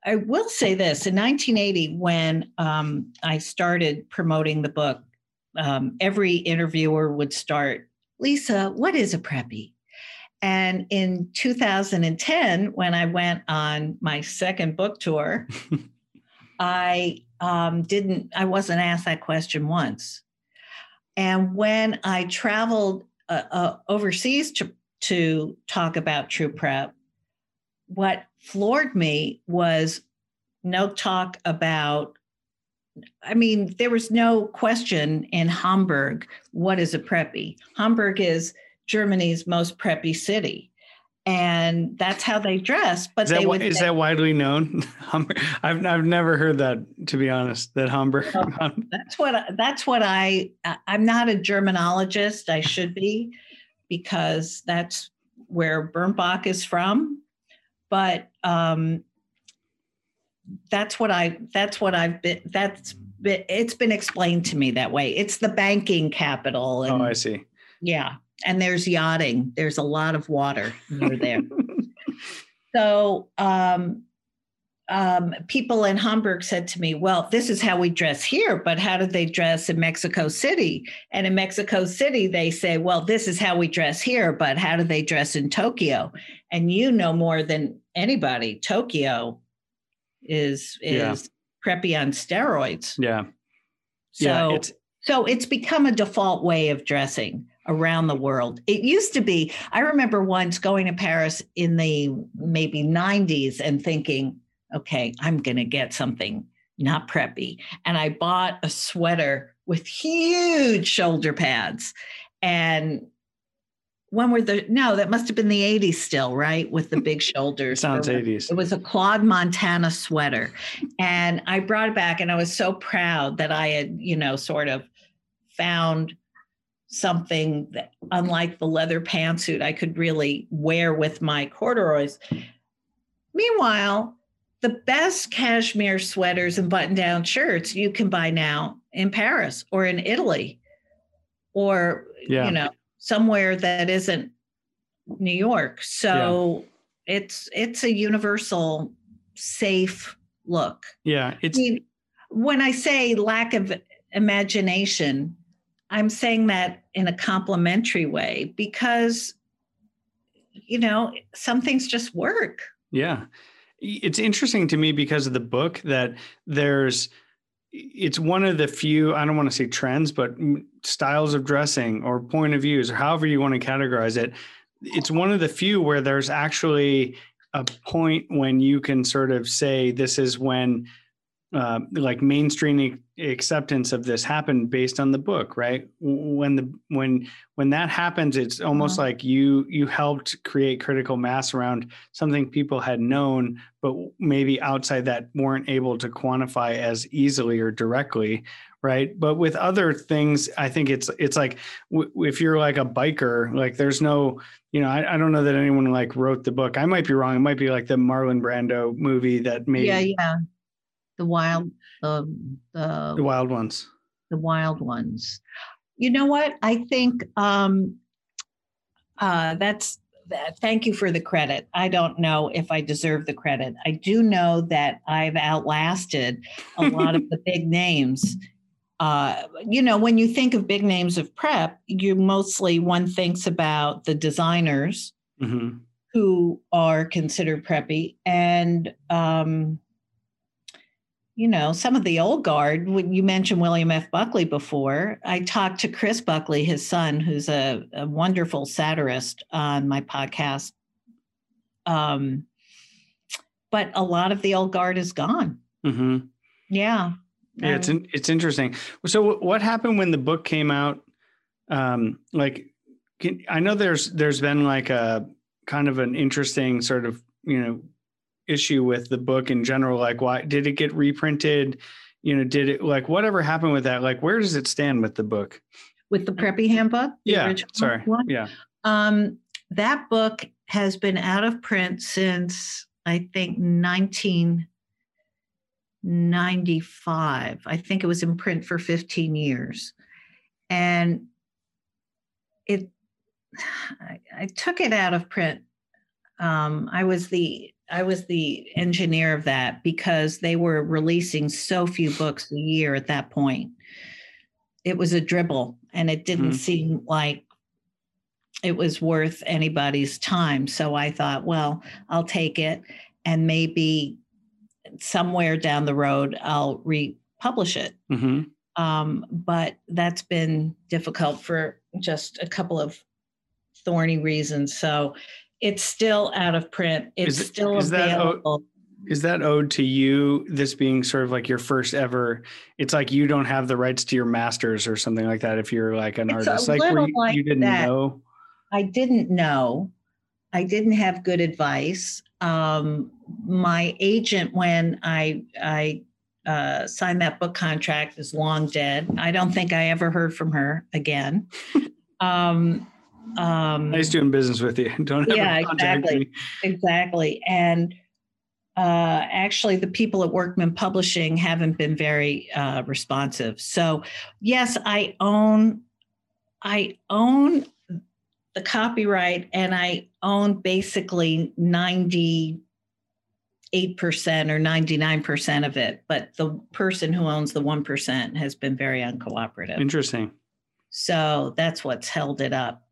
I will say this in 1980, when um, I started promoting the book, um, every interviewer would start, Lisa, what is a preppy? And in 2010, when I went on my second book tour, I um, didn't, I wasn't asked that question once. And when I traveled uh, uh, overseas to, to talk about True Prep, what floored me was no talk about I mean, there was no question in Hamburg what is a preppy. Hamburg is Germany's most preppy city, and that's how they dress. But is they that, is that widely known I've, I've never heard that to be honest that hamburg Oh. that's what that's what I I- I'm not a Germanologist. I should be because that's where Birnbach is from. But um, that's what I that's what I've been that's been, it's been explained to me that way. It's the banking capital and oh i see yeah, and there's yachting. There's a lot of water near there. so um, um, people in Hamburg said to me, "Well, this is how we dress here, but how do they dress in Mexico City?" And in Mexico City, they say, "Well, this is how we dress here, but how do they dress in Tokyo?" And you know more than anybody, Tokyo is Yeah. is preppy on steroids. yeah So yeah it's so it's become a default way of dressing around the world. It used to be, I remember once going to Paris in the maybe 90s and thinking, okay, I'm going to get something not preppy. And I bought a sweater with huge shoulder pads. And when were the no that must have been the 80s still right with the big shoulders Sounds 80s. it was a claude montana sweater and i brought it back and i was so proud that i had you know sort of found something that unlike the leather pantsuit i could really wear with my corduroys meanwhile the best cashmere sweaters and button down shirts you can buy now in paris or in italy or Yeah. you know somewhere that isn't New York. So it's it's a universal safe look. Yeah, I it's mean, when I say lack of imagination, I'm saying that in a complimentary way because you know, some things just work. Yeah. It's interesting to me because of the book that there's it's one of the few I don't want to say trends but styles of dressing or point of views or however you want to categorize it it's one of the few where there's actually a point when you can sort of say this is when uh, like mainstream acceptance of this happened based on the book right when the when when that happens it's almost Mhm. like you you helped create critical mass around something people had known but maybe outside that weren't able to quantify as easily or directly right but with other things i think it's it's like w- if you're like a biker like there's no you know I, I don't know that anyone like wrote the book i might be wrong it might be like the marlon brando movie that made Yeah, yeah. The wild the the the wild ones the wild ones. You know what? I think um, uh, that's that. Thank you for the credit. I don't know if I deserve the credit. I do know that I've outlasted a lot of the big names. Uh, you know, when you think of big names of prep, you mostly one thinks about the designers hmm who are considered preppy and um, you know some of the old guard when you mentioned william f. Buckley before i talked to chris buckley his son who's a, a wonderful satirist on my podcast. Um, but a lot of the old guard is gone. Hmm yeah. Yeah, it's in, it's interesting. So, what happened when the book came out? Um, like, can, I know there's there's been like a kind of an interesting sort of you know issue with the book in general. Like, why did it get reprinted? You know, did it like whatever happened with that? Like, where does it stand with the book? with the preppy handbook the Yeah, sorry. one? Yeah. Um, that book has been out of print since I think 1995. I think it was in print for 15 years. And it, I, I took it out of print. Um, I was the I was the engineer of that because they were releasing so few books a year at that point. It was a dribble, and it didn't Mhm. seem like it was worth anybody's time. So I thought, well, I'll take it and maybe somewhere down the road I'll republish it. hmm Um, but that's been difficult for just a couple of thorny reasons. So it's still out of print. It's Is still is that available. Is that owed to you? This being sort of like your first ever. It's like you don't have the rights to your masters or something like that. If you're like an It's artist, like you, like you didn't that. know. I didn't know. I didn't have good advice. Um, my agent, when I I uh, signed that book contract, is long dead. I don't think I ever heard from her again. um, um, Nice doing business with you. Don't ever Yeah, contact exactly. me. exactly, and uh, actually, the people at Workman Publishing haven't been very uh, responsive. So, yes, I own I own the copyright and I own basically 98% or 99% of it, but the person who owns the 1% has been very uncooperative. Interesting. So that's what's held it up.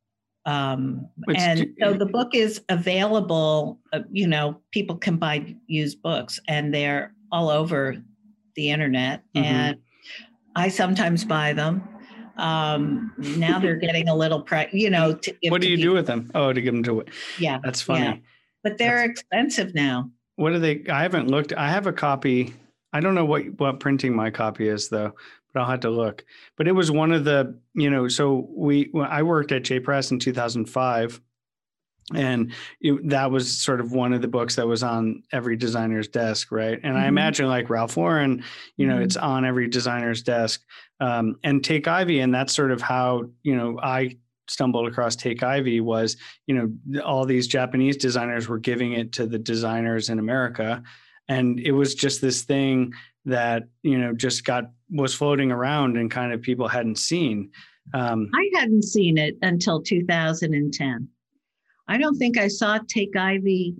Um, and so the book is available, uh, you know, people can buy used books and they're all over the internet. Mhm. And I sometimes buy them. Um, now they're getting a little, pri- you know, to give What do you do with them? Oh, to give them to. Yeah. That's funny. Yeah. But they're expensive now. What are they? I haven't looked. I have a copy. I don't know what what printing my copy is though, but I'll have to look. But it was one of the, you know, so we, I worked at J Press in 2005, and it, that was sort of one of the books that was on every designer's desk right and mm-hmm. i imagine like ralph lauren you know mm-hmm. it's on every designer's desk um, and take ivy and that's sort of how you know i stumbled across take ivy was you know all these japanese designers were giving it to the designers in america and it was just this thing that you know just got was floating around and kind of people hadn't seen. Um, i hadn't seen it until 2010 i don't think i saw take ivy.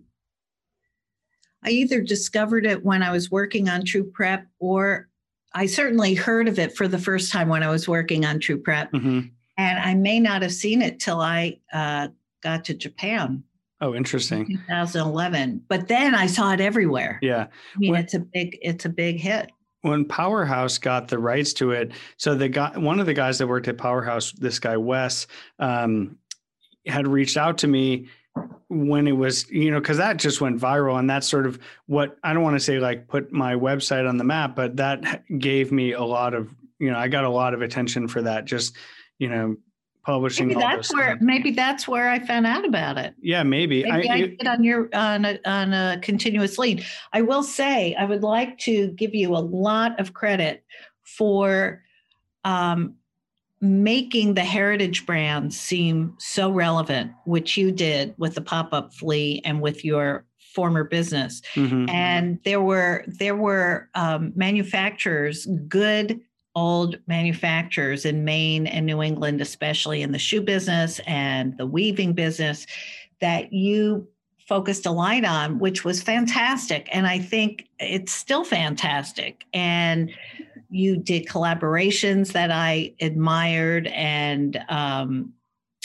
I either discovered it when i was working on true prep or i certainly heard of it for the first time when i was working on true prep. Mm-hmm. and i may not have seen it till i uh, got to japan Oh, interesting. 2011. But then I saw it everywhere. Yeah. I mean, when, it's a big it's a big hit. When Powerhouse got the rights to it, so the guy one of the guys that worked at Powerhouse, this guy Wes, um, had reached out to me when it was, you know, because that just went viral. And that's sort of what I don't want to say like put my website on the map, but that gave me a lot of, you know, I got a lot of attention for that. Just, you know, publishing. Maybe that's where maybe that's where I found out about it. Yeah, maybe. Maybe I, I did on your on a, on a Continuous Lean. I will say I would like to give you a lot of credit for um, making the heritage brands seem so relevant, which you did with the pop up flea and with your former business. Mm-hmm. And there were there were um, manufacturers, good old manufacturers in Maine and New England, especially in the shoe business and the weaving business, that you focused a light on, which was fantastic. And I think it's still fantastic. And you did collaborations that I admired and um,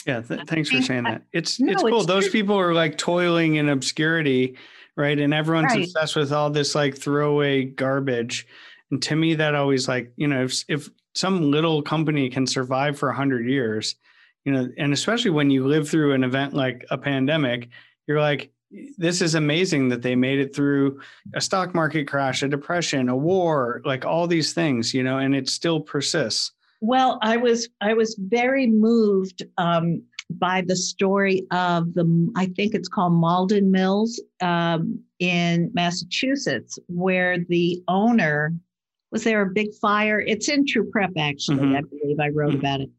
yeah, th- thanks for saying that. It's no, it's cool. It's Those people are like toiling in obscurity, right? And everyone's right. obsessed with all this like throwaway garbage. And to me, that always like, you know, if, if some little company can survive for 100 years, you know, and especially when you live through an event like a pandemic, you're like, this is amazing that they made it through a stock market crash, a depression, a war, like all these things, you know, and it still persists. Well, I was I was very moved um, by the story of the I think it's called Malden Mills um, in Massachusetts, where the owner was there a big fire? It's in True Prep, actually, mm-hmm. I believe I wrote mm-hmm. about it.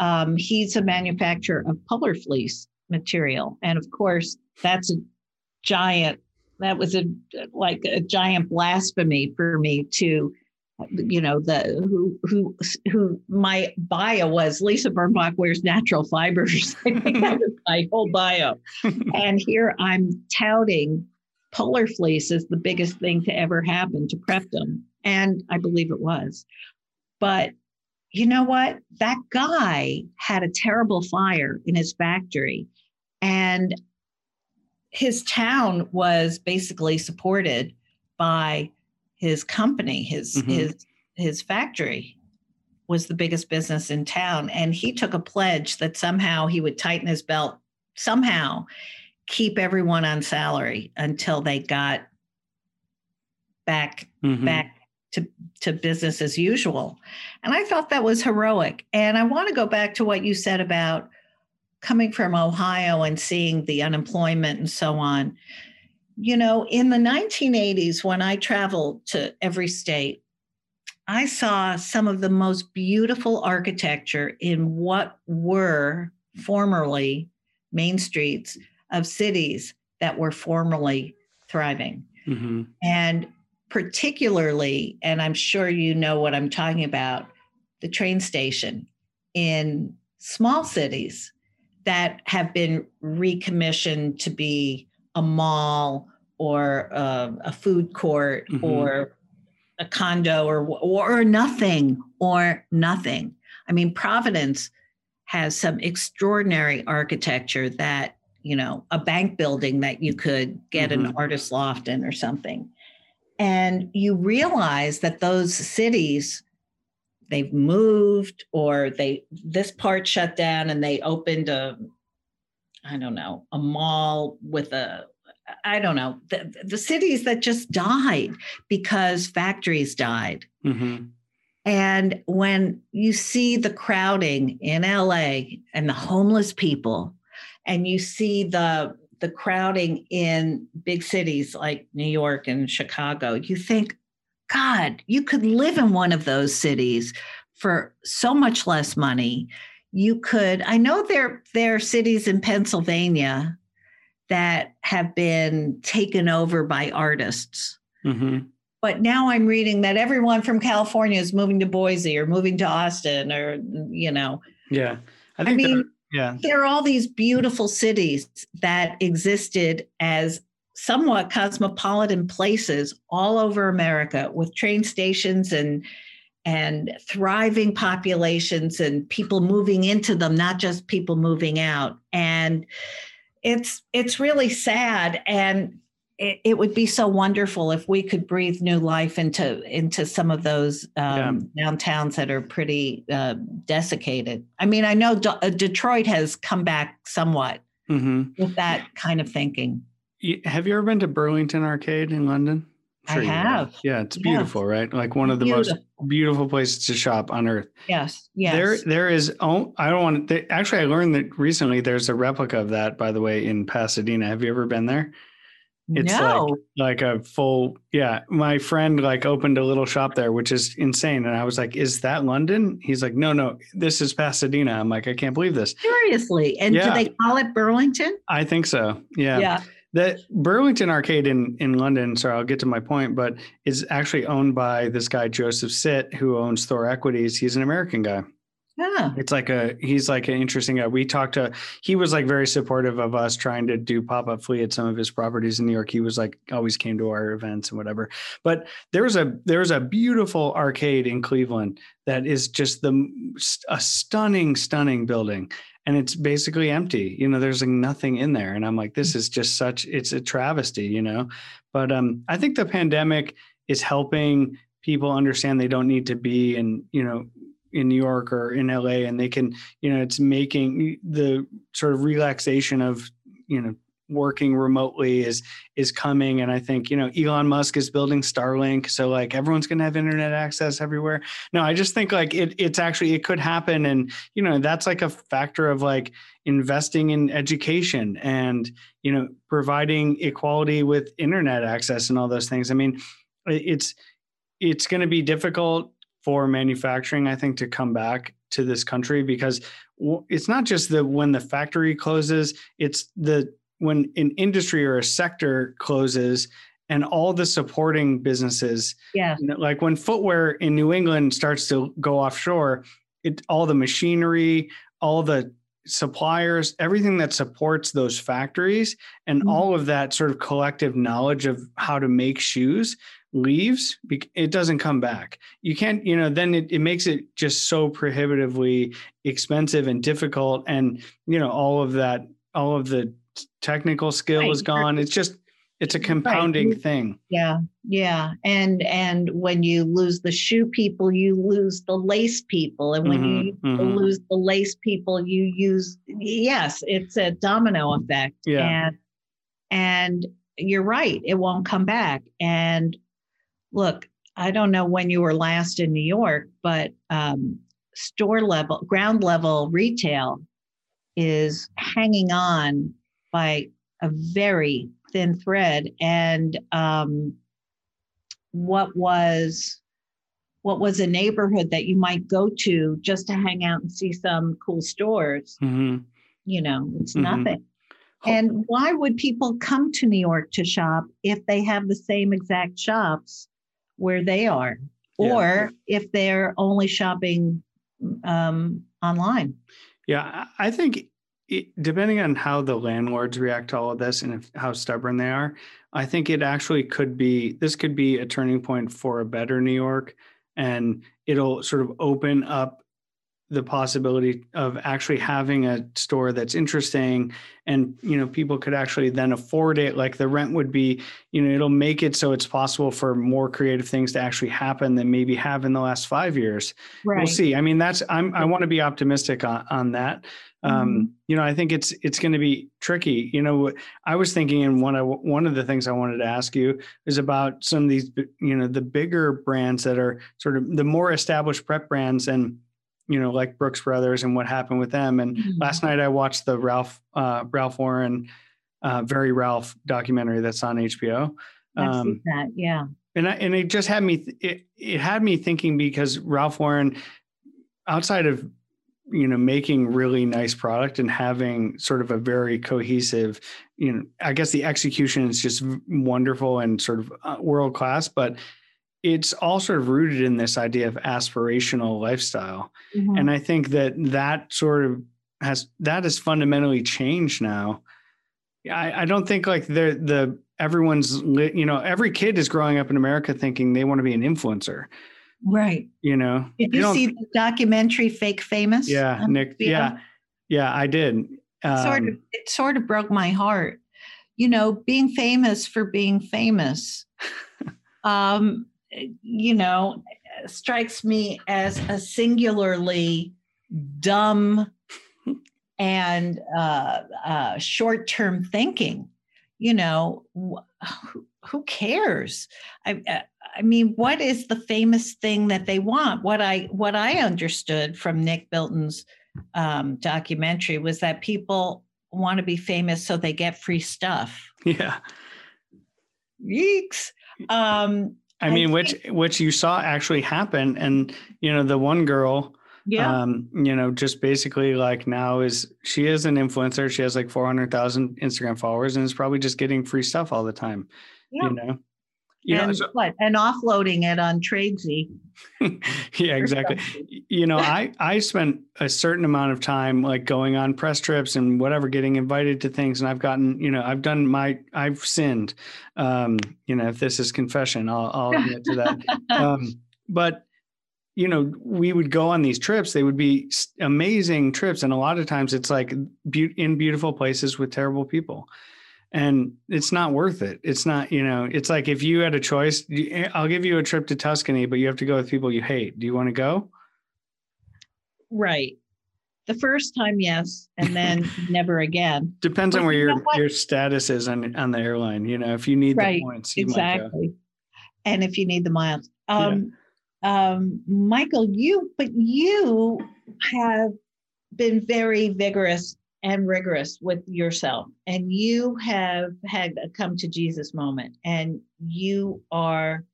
Um, he's a manufacturer of polar fleece material. And of course, that's a giant, that was a like a giant blasphemy for me to you know the who who who my bio was Lisa Birnbach wears natural fibers. I think that was my whole bio. and here I'm touting polar fleece as the biggest thing to ever happen to prepdom. And I believe it was. But you know what? That guy had a terrible fire in his factory. And his town was basically supported by his company, his mm-hmm. his his factory was the biggest business in town. And he took a pledge that somehow he would tighten his belt, somehow keep everyone on salary until they got back mm-hmm. back to, to business as usual. And I thought that was heroic. And I want to go back to what you said about coming from Ohio and seeing the unemployment and so on. You know, in the 1980s, when I traveled to every state, I saw some of the most beautiful architecture in what were formerly main streets of cities that were formerly thriving. Mm-hmm. And particularly, and I'm sure you know what I'm talking about, the train station in small cities that have been recommissioned to be a mall or a, a food court mm-hmm. or a condo or, or nothing or nothing. I mean, Providence has some extraordinary architecture that, you know, a bank building that you could get mm-hmm. an artist loft in or something and you realize that those cities they've moved or they this part shut down and they opened a i don't know a mall with a i don't know the, the cities that just died because factories died mm-hmm. And when you see the crowding in LA and the homeless people, and you see the the crowding in big cities like New York and Chicago, you think, God, you could live in one of those cities for so much less money. You could, I know there, there are cities in Pennsylvania that have been taken over by artists. Mm-hmm. But now I'm reading that everyone from California is moving to Boise or moving to Austin or, you know. Yeah. I, I mean, yeah. there are all these beautiful cities that existed as somewhat cosmopolitan places all over America with train stations and and thriving populations and people moving into them not just people moving out and it's it's really sad and it, it would be so wonderful if we could breathe new life into into some of those um, yeah. downtowns that are pretty uh, desiccated. I mean, I know uh, Detroit has come back somewhat mm-hmm. with that kind of thinking. Have you ever been to Burlington Arcade in London? Sure I have. Yeah, it's beautiful, right? Like one of the beautiful. most beautiful places to shop on earth. Yes, yes. There, there is. Oh, I don't want to. Actually, I learned that recently. There's a replica of that, by the way, in Pasadena. Have you ever been there? It's no. like like a full. Yeah, my friend like opened a little shop there, which is insane. And I was like, "Is that London?" He's like, "No, no, this is Pasadena." I'm like, "I can't believe this." Seriously, and yeah. do they call it Burlington? I think so. Yeah. Yeah. The Burlington Arcade in in London, sorry, I'll get to my point, but is actually owned by this guy Joseph Sitt, who owns Thor Equities. He's an American guy. Yeah. It's like a he's like an interesting guy. We talked to he was like very supportive of us trying to do pop-up flea at some of his properties in New York. He was like always came to our events and whatever. But there's a there's a beautiful arcade in Cleveland that is just the a stunning, stunning building and it's basically empty you know there's like nothing in there and i'm like this is just such it's a travesty you know but um i think the pandemic is helping people understand they don't need to be in you know in new york or in la and they can you know it's making the sort of relaxation of you know working remotely is is coming. And i think you know elon musk is building starlink so like everyone's going to have internet access everywhere. No i just think like it, it's actually it could happen. And you know that's like a factor of like investing in education and you know providing equality with internet access and all those things. I mean it's it's going to be difficult for manufacturing i think to come back to this country because it's not just the when the factory closes it's the when an industry or a sector closes and all the supporting businesses yeah like when footwear in new england starts to go offshore it all the machinery all the suppliers everything that supports those factories and mm-hmm. all of that sort of collective knowledge of how to make shoes leaves it doesn't come back you can't you know then it, it makes it just so prohibitively expensive and difficult and you know all of that all of the technical skill right. is gone. It's just it's a compounding right. thing. Yeah, yeah, and and when you lose the shoe people, you lose the lace people, and when mm-hmm, you mm-hmm. lose the lace people, you use yes, it's a domino effect. Yeah, and and you're right, it won't come back. And look, I don't know when you were last in New York, but um, store level, ground level retail is hanging on by a very thin thread. And um, what was what was a neighborhood that you might go to just to hang out and see some cool stores? Mm-hmm. You know, it's mm-hmm. nothing. And why would people come to New York to shop if they have the same exact shops where they are, or yeah. if they're only shopping um, online? Yeah, I think it, depending on how the landlords react to all of this and if, how stubborn they are, I think it actually could be this could be a turning point for a better New York, and it'll sort of open up the possibility of actually having a store that's interesting. And you know people could actually then afford it. Like the rent would be you know it'll make it so it's possible for more creative things to actually happen than maybe have in the last five years. Right. we'll see. I mean that's i'm i want to be optimistic on, on that. Um, mm-hmm. you know i think it's it's going to be tricky. You know i was thinking and one of one of the things i wanted to ask you is about some of these you know the bigger brands that are sort of the more established prep brands and you know, like Brooks Brothers and what happened with them. And mm-hmm. last night I watched the Ralph uh, Ralph Lauren, uh, Very Ralph documentary that's on HBO. Um, that, yeah. And I, and it just had me th- it it had me thinking because Ralph Lauren, outside of you know making really nice product and having sort of a very cohesive you know i guess the execution is just wonderful and sort of uh, world class but it's all sort of rooted in this idea of aspirational lifestyle. Mm-hmm. and i think that that sort of has that has fundamentally changed now. I, I don't think like the the everyone's you know every kid is growing up in america thinking they want to be an influencer. Right. You know? Did you, see the documentary fake famous? Yeah nick yeah. yeah i did. Um, sort of it sort of broke my heart. You know being famous for being famous um you know, strikes me as a singularly dumb and uh, uh, short term thinking. You know, wh- who cares? I, uh, I mean, what is the famous thing that they want? What I what I understood from Nick Bilton's um, documentary was that people want to be famous so they get free stuff. Yeah. Yeeks. Um, I mean, which which you saw actually happen, and you know, the one girl, yeah, um, you know, just basically like now is she is an influencer. She has like four hundred thousand Instagram followers, and is probably just getting free stuff all the time. Yeah. You know, you and know, so, what and offloading it on Tradesy. yeah, exactly. you know, I I spent a certain amount of time like going on press trips and whatever, getting invited to things, and I've gotten, you know, I've done my, I've sinned. Um, you know, if this is confession, I'll I'll admit to that. Um, but you know, we would go on these trips. They would be amazing trips, and a lot of times it's like be- in beautiful places with terrible people and it's not worth it. It's not, you know, it's like if you had a choice, eh, I'll give you a trip to Tuscany, but you have to go with people you hate. Do you want to go? Right. The first time, yes, and then never again. Depends but on where you your your status is on on the airline. You know, if you need right. the points, exactly, and if you need the miles. Um, yeah. um, Michael, you but you have been very vigorous and rigorous with yourself and you have had a come to jesus moment and you are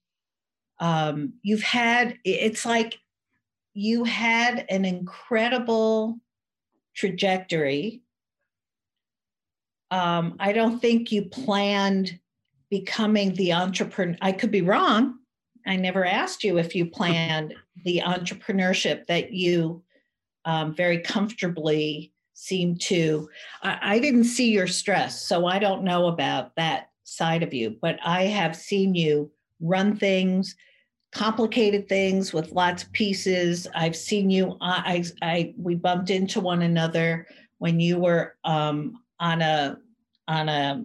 um you've had it's like you had an incredible trajectory. Um i don't think you planned becoming the entrepreneur i could be wrong. I never asked you if you planned the entrepreneurship that you um, very comfortably seem to I, I, didn't see your stress so i don't know about that side of you but i have seen you run things complicated things with lots of pieces. I've seen you i i, I we bumped into one another when you were um, on a on a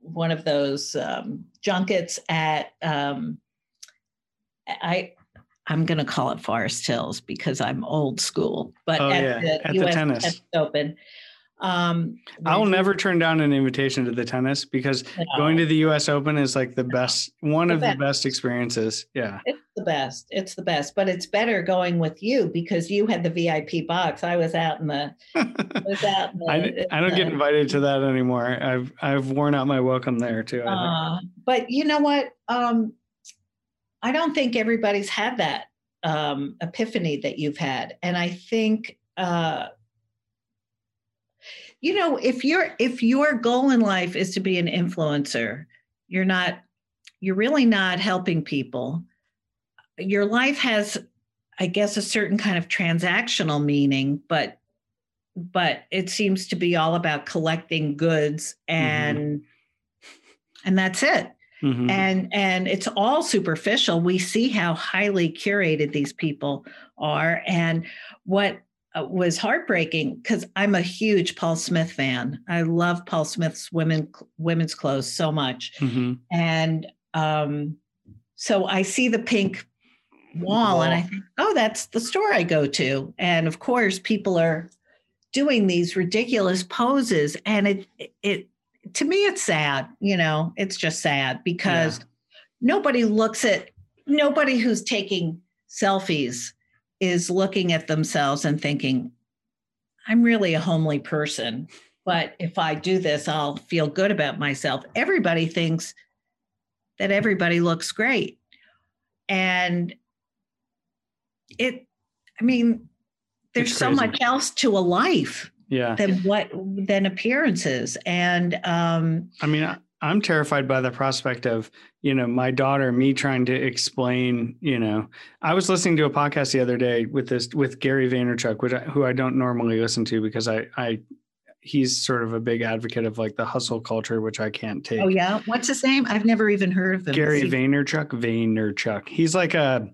one of those um, junkets at um, I I'm going to call it Forest Hills because I'm old school, but oh, at yeah. the at US the tennis Open. Um, I'll never turn down an invitation to the tennis because no. going to the U.S. Open is like the no. best, one the of best. the best experiences. Yeah, it's the best. It's the best, but it's better going with you because you had the VIP box. I was out in the. was out in the, I, I don't the, get invited to that anymore. I've I've worn out my welcome there too. Uh, but you know what? Um, I don't think everybody's had that um, epiphany that you've had, and I think uh, you know if your if your goal in life is to be an influencer, you're not you're really not helping people. Your life has, I guess, a certain kind of transactional meaning, but but it seems to be all about collecting goods and mm-hmm. and that's it Mm-hmm. And and it's all superficial. We see how highly curated these people are and what uh, was heartbreaking because I'm a huge Paul Smith fan. I love Paul Smith's women women's clothes so much, mm-hmm. and um, so I see the pink wall, wall, and I think, oh, that's the store I go to. And of course, people are doing these ridiculous poses, and it it to me it's sad. You know, it's just sad because yeah. nobody looks at nobody who's taking selfies is looking at themselves and thinking, I'm really a homely person, but if I do this, I'll feel good about myself. Everybody thinks that everybody looks great. And it, I mean, there's so much else to a life yeah than what than appearances and um i mean I'm terrified by the prospect of, you know, my daughter, me trying to explain, you know, I was listening to a podcast the other day with this, with Gary Vaynerchuk, which I, who I don't normally listen to because I, I, he's sort of a big advocate of like the hustle culture, which I can't take. Oh yeah. What's his name? I've never even heard of him. Gary Vaynerchuk, Vaynerchuk. He's like a,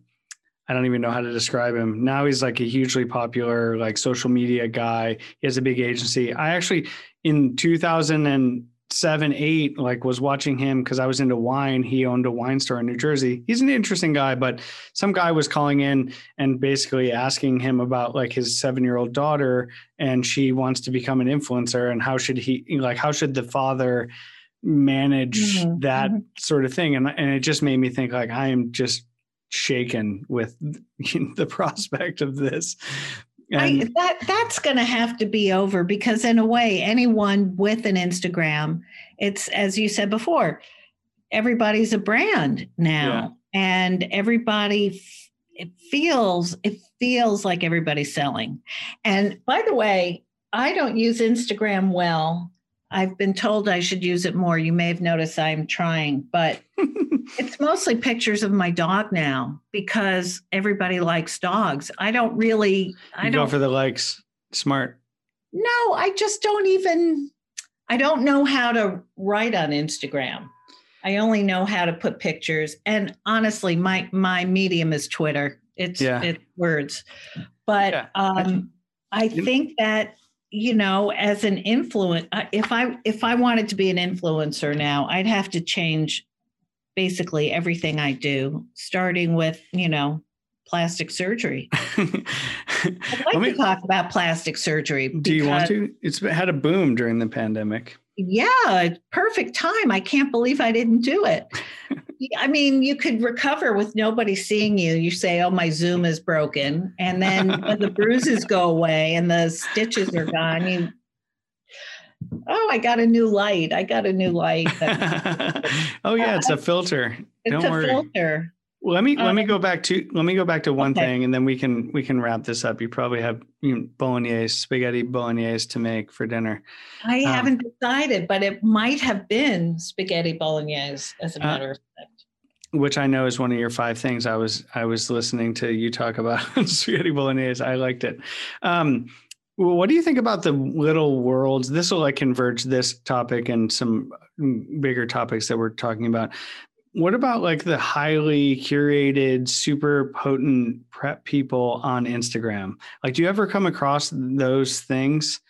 I don't even know how to describe him. Now he's like a hugely popular like social media guy. He has a big agency. I actually in 2000 and seven, eight, like was watching him because I was into wine. He owned a wine store in New Jersey. He's an interesting guy, but some guy was calling in and basically asking him about like his seven year old daughter and she wants to become an influencer and how should he like how should the father manage mm-hmm. that mm-hmm. sort of thing and and it just made me think like I am just shaken with the prospect of this. I, that that's going to have to be over because in a way anyone with an instagram it's as you said before everybody's a brand now. Yeah. and everybody it feels it feels like everybody's selling. And by the way i don't use instagram well I've been told I should use it more. You may have noticed I'm trying, but it's mostly pictures of my dog now because everybody likes dogs. I don't really I you don't go for the likes. Smart. No, I just don't even I don't know how to write on Instagram. I only know how to put pictures. And honestly, my my medium is Twitter. It's yeah. it's words. But yeah. um I think that you know as an influence uh, if i if i wanted to be an influencer now i'd have to change basically everything i do starting with you know plastic surgery. I'd like me, to talk about plastic surgery do you want to? It's had a boom during the pandemic yeah perfect time i can't believe i didn't do it I mean, you could recover with nobody seeing you. You say, "Oh, my Zoom is broken," and then when the bruises go away and the stitches are gone, you. Oh, I got a new light. I got a new light. oh yeah, it's a filter. It's Don't a worry. filter. Well, let me let me um, go back to let me go back to one okay. thing, and then we can we can wrap this up. You probably have you know, bolognese, spaghetti bolognese to make for dinner. I um, haven't decided, but it might have been spaghetti bolognese, as a uh, matter uh, of fact. Which I know is one of your five things. I was I was listening to you talk about spaghetti bolognese. I liked it. Um, what do you think about the little worlds? This will like converge this topic and some mm, bigger topics that we're talking about what about like the highly curated, super potent prep people on Instagram? Like, do you ever come across those things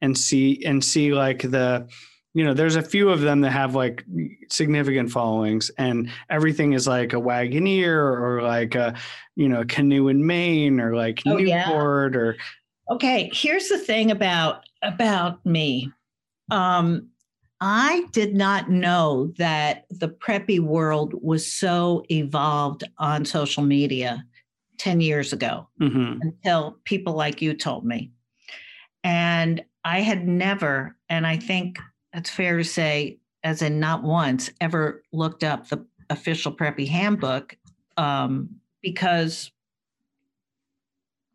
and see and see like the, you know, there's a few of them that have like significant followings, and everything is like a Wagoneer or like a, you know, canoe in Maine or like oh, Newport yeah. or. Okay, here's the thing about about me. Um, I did not know that the preppy world was so evolved on social media 10 years ago mm-hmm. until people like you told me. And I had never, and I think it's fair to say, as in not once, ever looked up the official preppy handbook um, because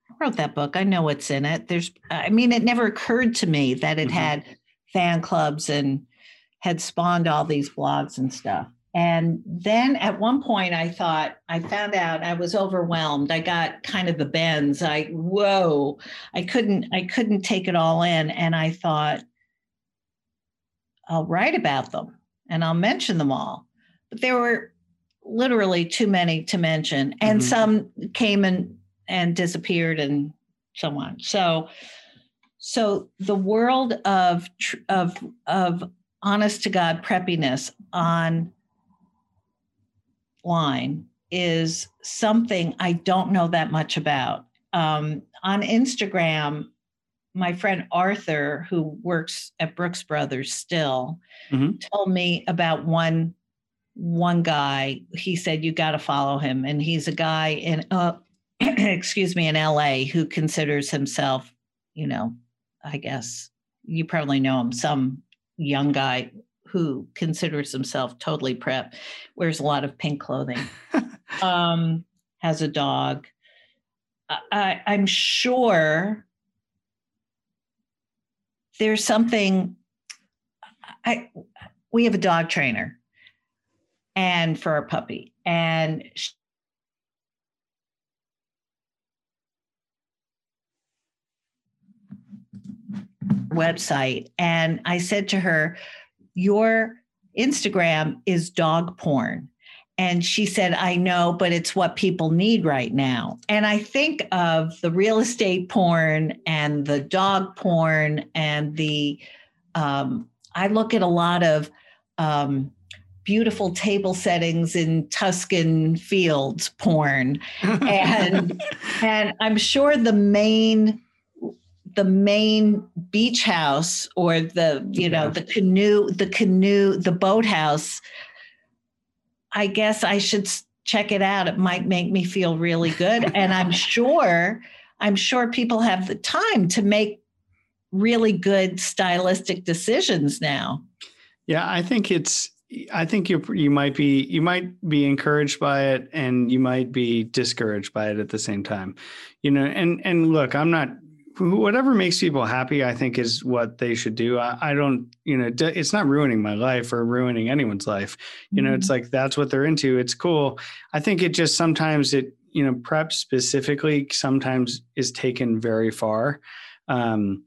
I wrote that book. I know what's in it. There's, I mean, it never occurred to me that it mm-hmm. had fan clubs and had spawned all these blogs and stuff. And then at one point, I thought, I found out I was overwhelmed. I got kind of the bends. I, whoa, I couldn't, I couldn't take it all in. And I thought, I'll write about them and I'll mention them all. but there were literally too many to mention, and Mhm. some came and and disappeared, and so on. So, so the world of of of honest to God preppiness on line is something I don't know that much about. Um, on Instagram, my friend Arthur, who works at Brooks Brothers still, Mhm. told me about one one guy. He said you got to follow him, and he's a guy in uh, excuse me in L.A. who considers himself, you know, I guess you probably know him, some young guy who considers himself totally prep, wears a lot of pink clothing, um, has a dog. I- I'm sure there's something. I we have a dog trainer, and for our puppy, and website, and I said to her, "Your Instagram is dog porn." And she said, I know, but it's what people need right now. And I think of the real estate porn and the dog porn and the, um, I look at a lot of um, beautiful table settings in Tuscan fields porn. And- And I'm sure the Maine, the Maine beach house or the, you know, Yeah. the canoe, the canoe, the boathouse I guess I should check it out. It might make me feel really good. and I'm sure, I'm sure people have the time to make really good stylistic decisions now. Yeah, I think it's. I think you you might be you might be encouraged by it, and you might be discouraged by it at the same time. You know, and and look, I'm not. Whatever makes people happy, I think, is what they should do. I, I don't, you know, it's not ruining my life or ruining anyone's life. You know, it's like that's what they're into. It's cool. I think it just sometimes it, you know, prep specifically sometimes is taken very far. Um,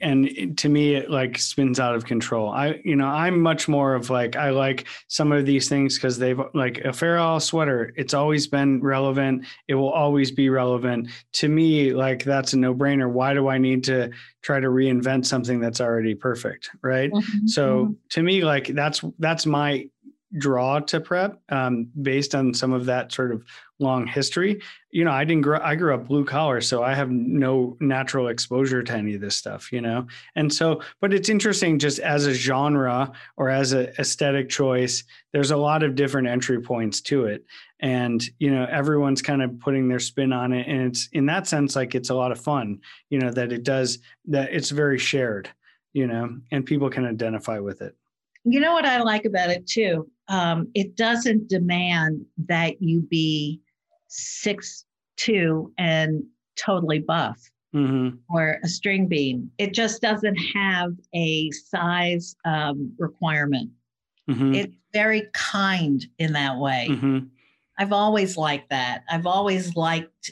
and to me it like spins out of control. I you know i'm much more of like i like some of these things because they've like a Fair Isle sweater it's always been relevant it will always be relevant. To me like that's a no-brainer. Why do i need to try to reinvent something that's already perfect right? Mhm, so mhm. to me like that's that's my draw to prep um, based on some of that sort of long history. You know i didn't grow i grew up blue collar so i have no natural exposure to any of this stuff you know? And so but it's interesting just as a genre or as a aesthetic choice there's a lot of different entry points to it. And you know everyone's kind of putting their spin on it and it's in that sense like it's a lot of fun you know that it does that it's very shared you know and people can identify with it. You know what I like about it too? Um, it doesn't demand that you be six two and totally buff mm-hmm. or a string bean. It just doesn't have a size um, requirement. Mm-hmm. It's very kind in that way. mm-hmm. I've always liked that. I've always liked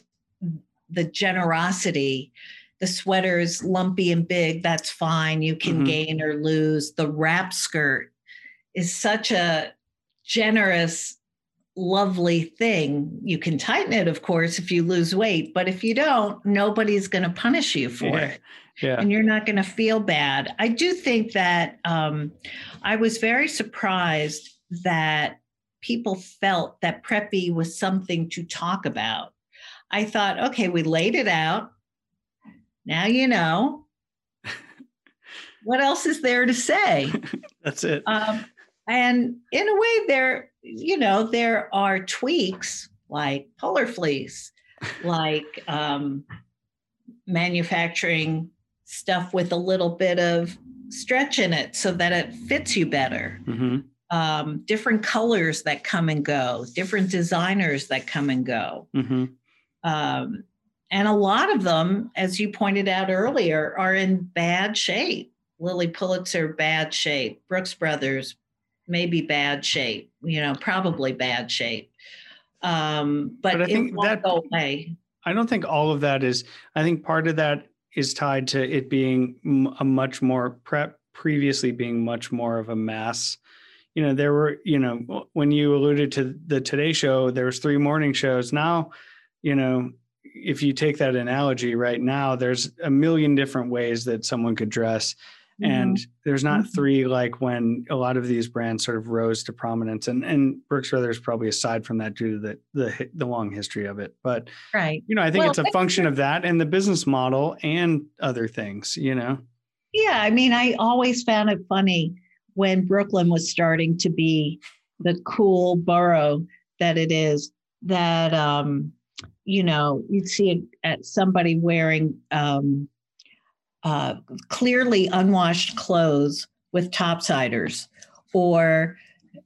the generosity. The sweater's lumpy and big, that's fine. You can Mhm. gain or lose. The wrap skirt is such a generous, lovely thing. You can tighten it, of course, if you lose weight, but if you don't, nobody's going to punish you for Yeah. it yeah and you're not going to feel bad. I do think that um, I was very surprised that people felt that preppy was something to talk about. I thought, okay, we laid it out. Now you know. what else is there to say? that's it Um, and in a way, there, you know, there are tweaks like polar fleece, like um, manufacturing stuff with a little bit of stretch in it so that it fits you better. mm-hmm. Um, different colors that come and go, different designers that come and go. Mm-hmm. Um, and a lot of them, as you pointed out earlier, are in bad shape. Lilly Pulitzer, bad shape. Brooks Brothers, maybe bad shape. You know, probably bad shape. Um, but, But I it think won't that- go away. I don't think all of that is. I think part of that is tied to it being a much more prep previously being much more of a mass, you know, there were, you know, when you alluded to the Today Show, there was three morning shows. Now, you know, if you take that analogy right now, there's a million different ways that someone could dress. Mm-hmm. And there's not mm-hmm. three like when a lot of these brands sort of rose to prominence. And and Brooks Brothers probably aside from that due to the the the long history of it. But right, you know, I think well, it's a function of that and the business model and other things. You know. Yeah, I mean, I always found it funny when Brooklyn was starting to be the cool borough that it is. That um, you know, you'd see at somebody wearing um, uh, clearly unwashed clothes with topsiders or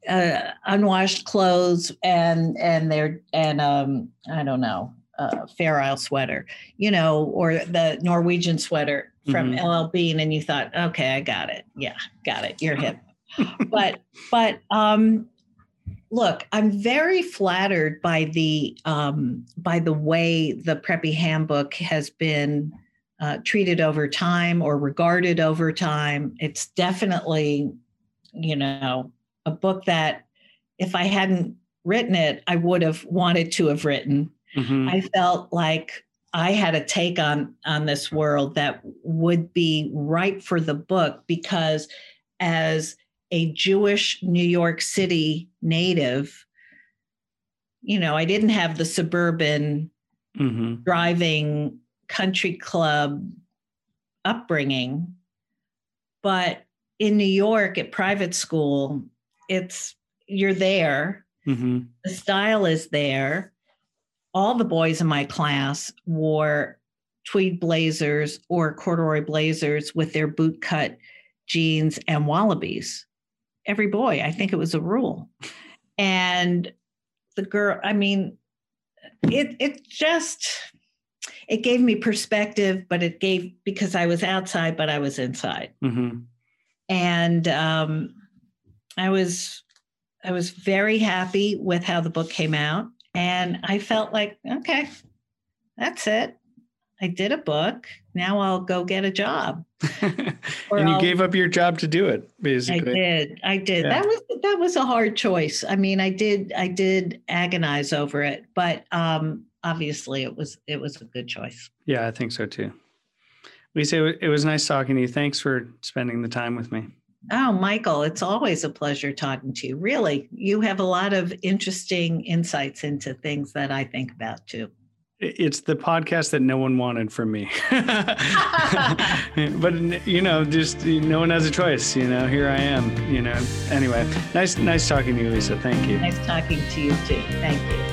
uh, unwashed clothes and and they're and um, I don't know uh, Fair Isle sweater, you know, or the Norwegian sweater from mm-hmm. LL Bean, and you thought, okay, I got it. Yeah, got it. You're hip. but but um, look, I'm very flattered by the um, by the way the Preppy Handbook has been uh, treated over time or regarded over time. It's definitely, you know, a book that if I hadn't written it, I would have wanted to have written. Mm-hmm. I felt like I had a take on on this world that would be right for the book because as a Jewish New York City native, you know, I didn't have the suburban mm-hmm. driving country club upbringing. But in New York at private school, it's you're there. Mm-hmm. The style is there. All the boys in my class wore tweed blazers or corduroy blazers with their boot cut jeans and Wallabees every boy. I think it was a rule. And the girl, I mean, it it just it gave me perspective, but it gave because I was outside, but I was inside. Mm-hmm. And um, I was I was very happy with how the book came out. And I felt like, okay, that's it. I did a book. Now I'll go get a job. and you I'll, gave up your job to do it, basically. I did. I did. Yeah. That was that was a hard choice. I mean, I did I did agonize over it, but um, obviously it was it was a good choice. Yeah, I think so too. Lisa, it was nice talking to you. Thanks for spending the time with me. Oh, Michael, it's always a pleasure talking to you. Really, you have a lot of interesting insights into things that I think about too it's the podcast that no one wanted from me but you know just no one has a choice you know here i am you know anyway nice nice talking to you lisa thank you nice talking to you too thank you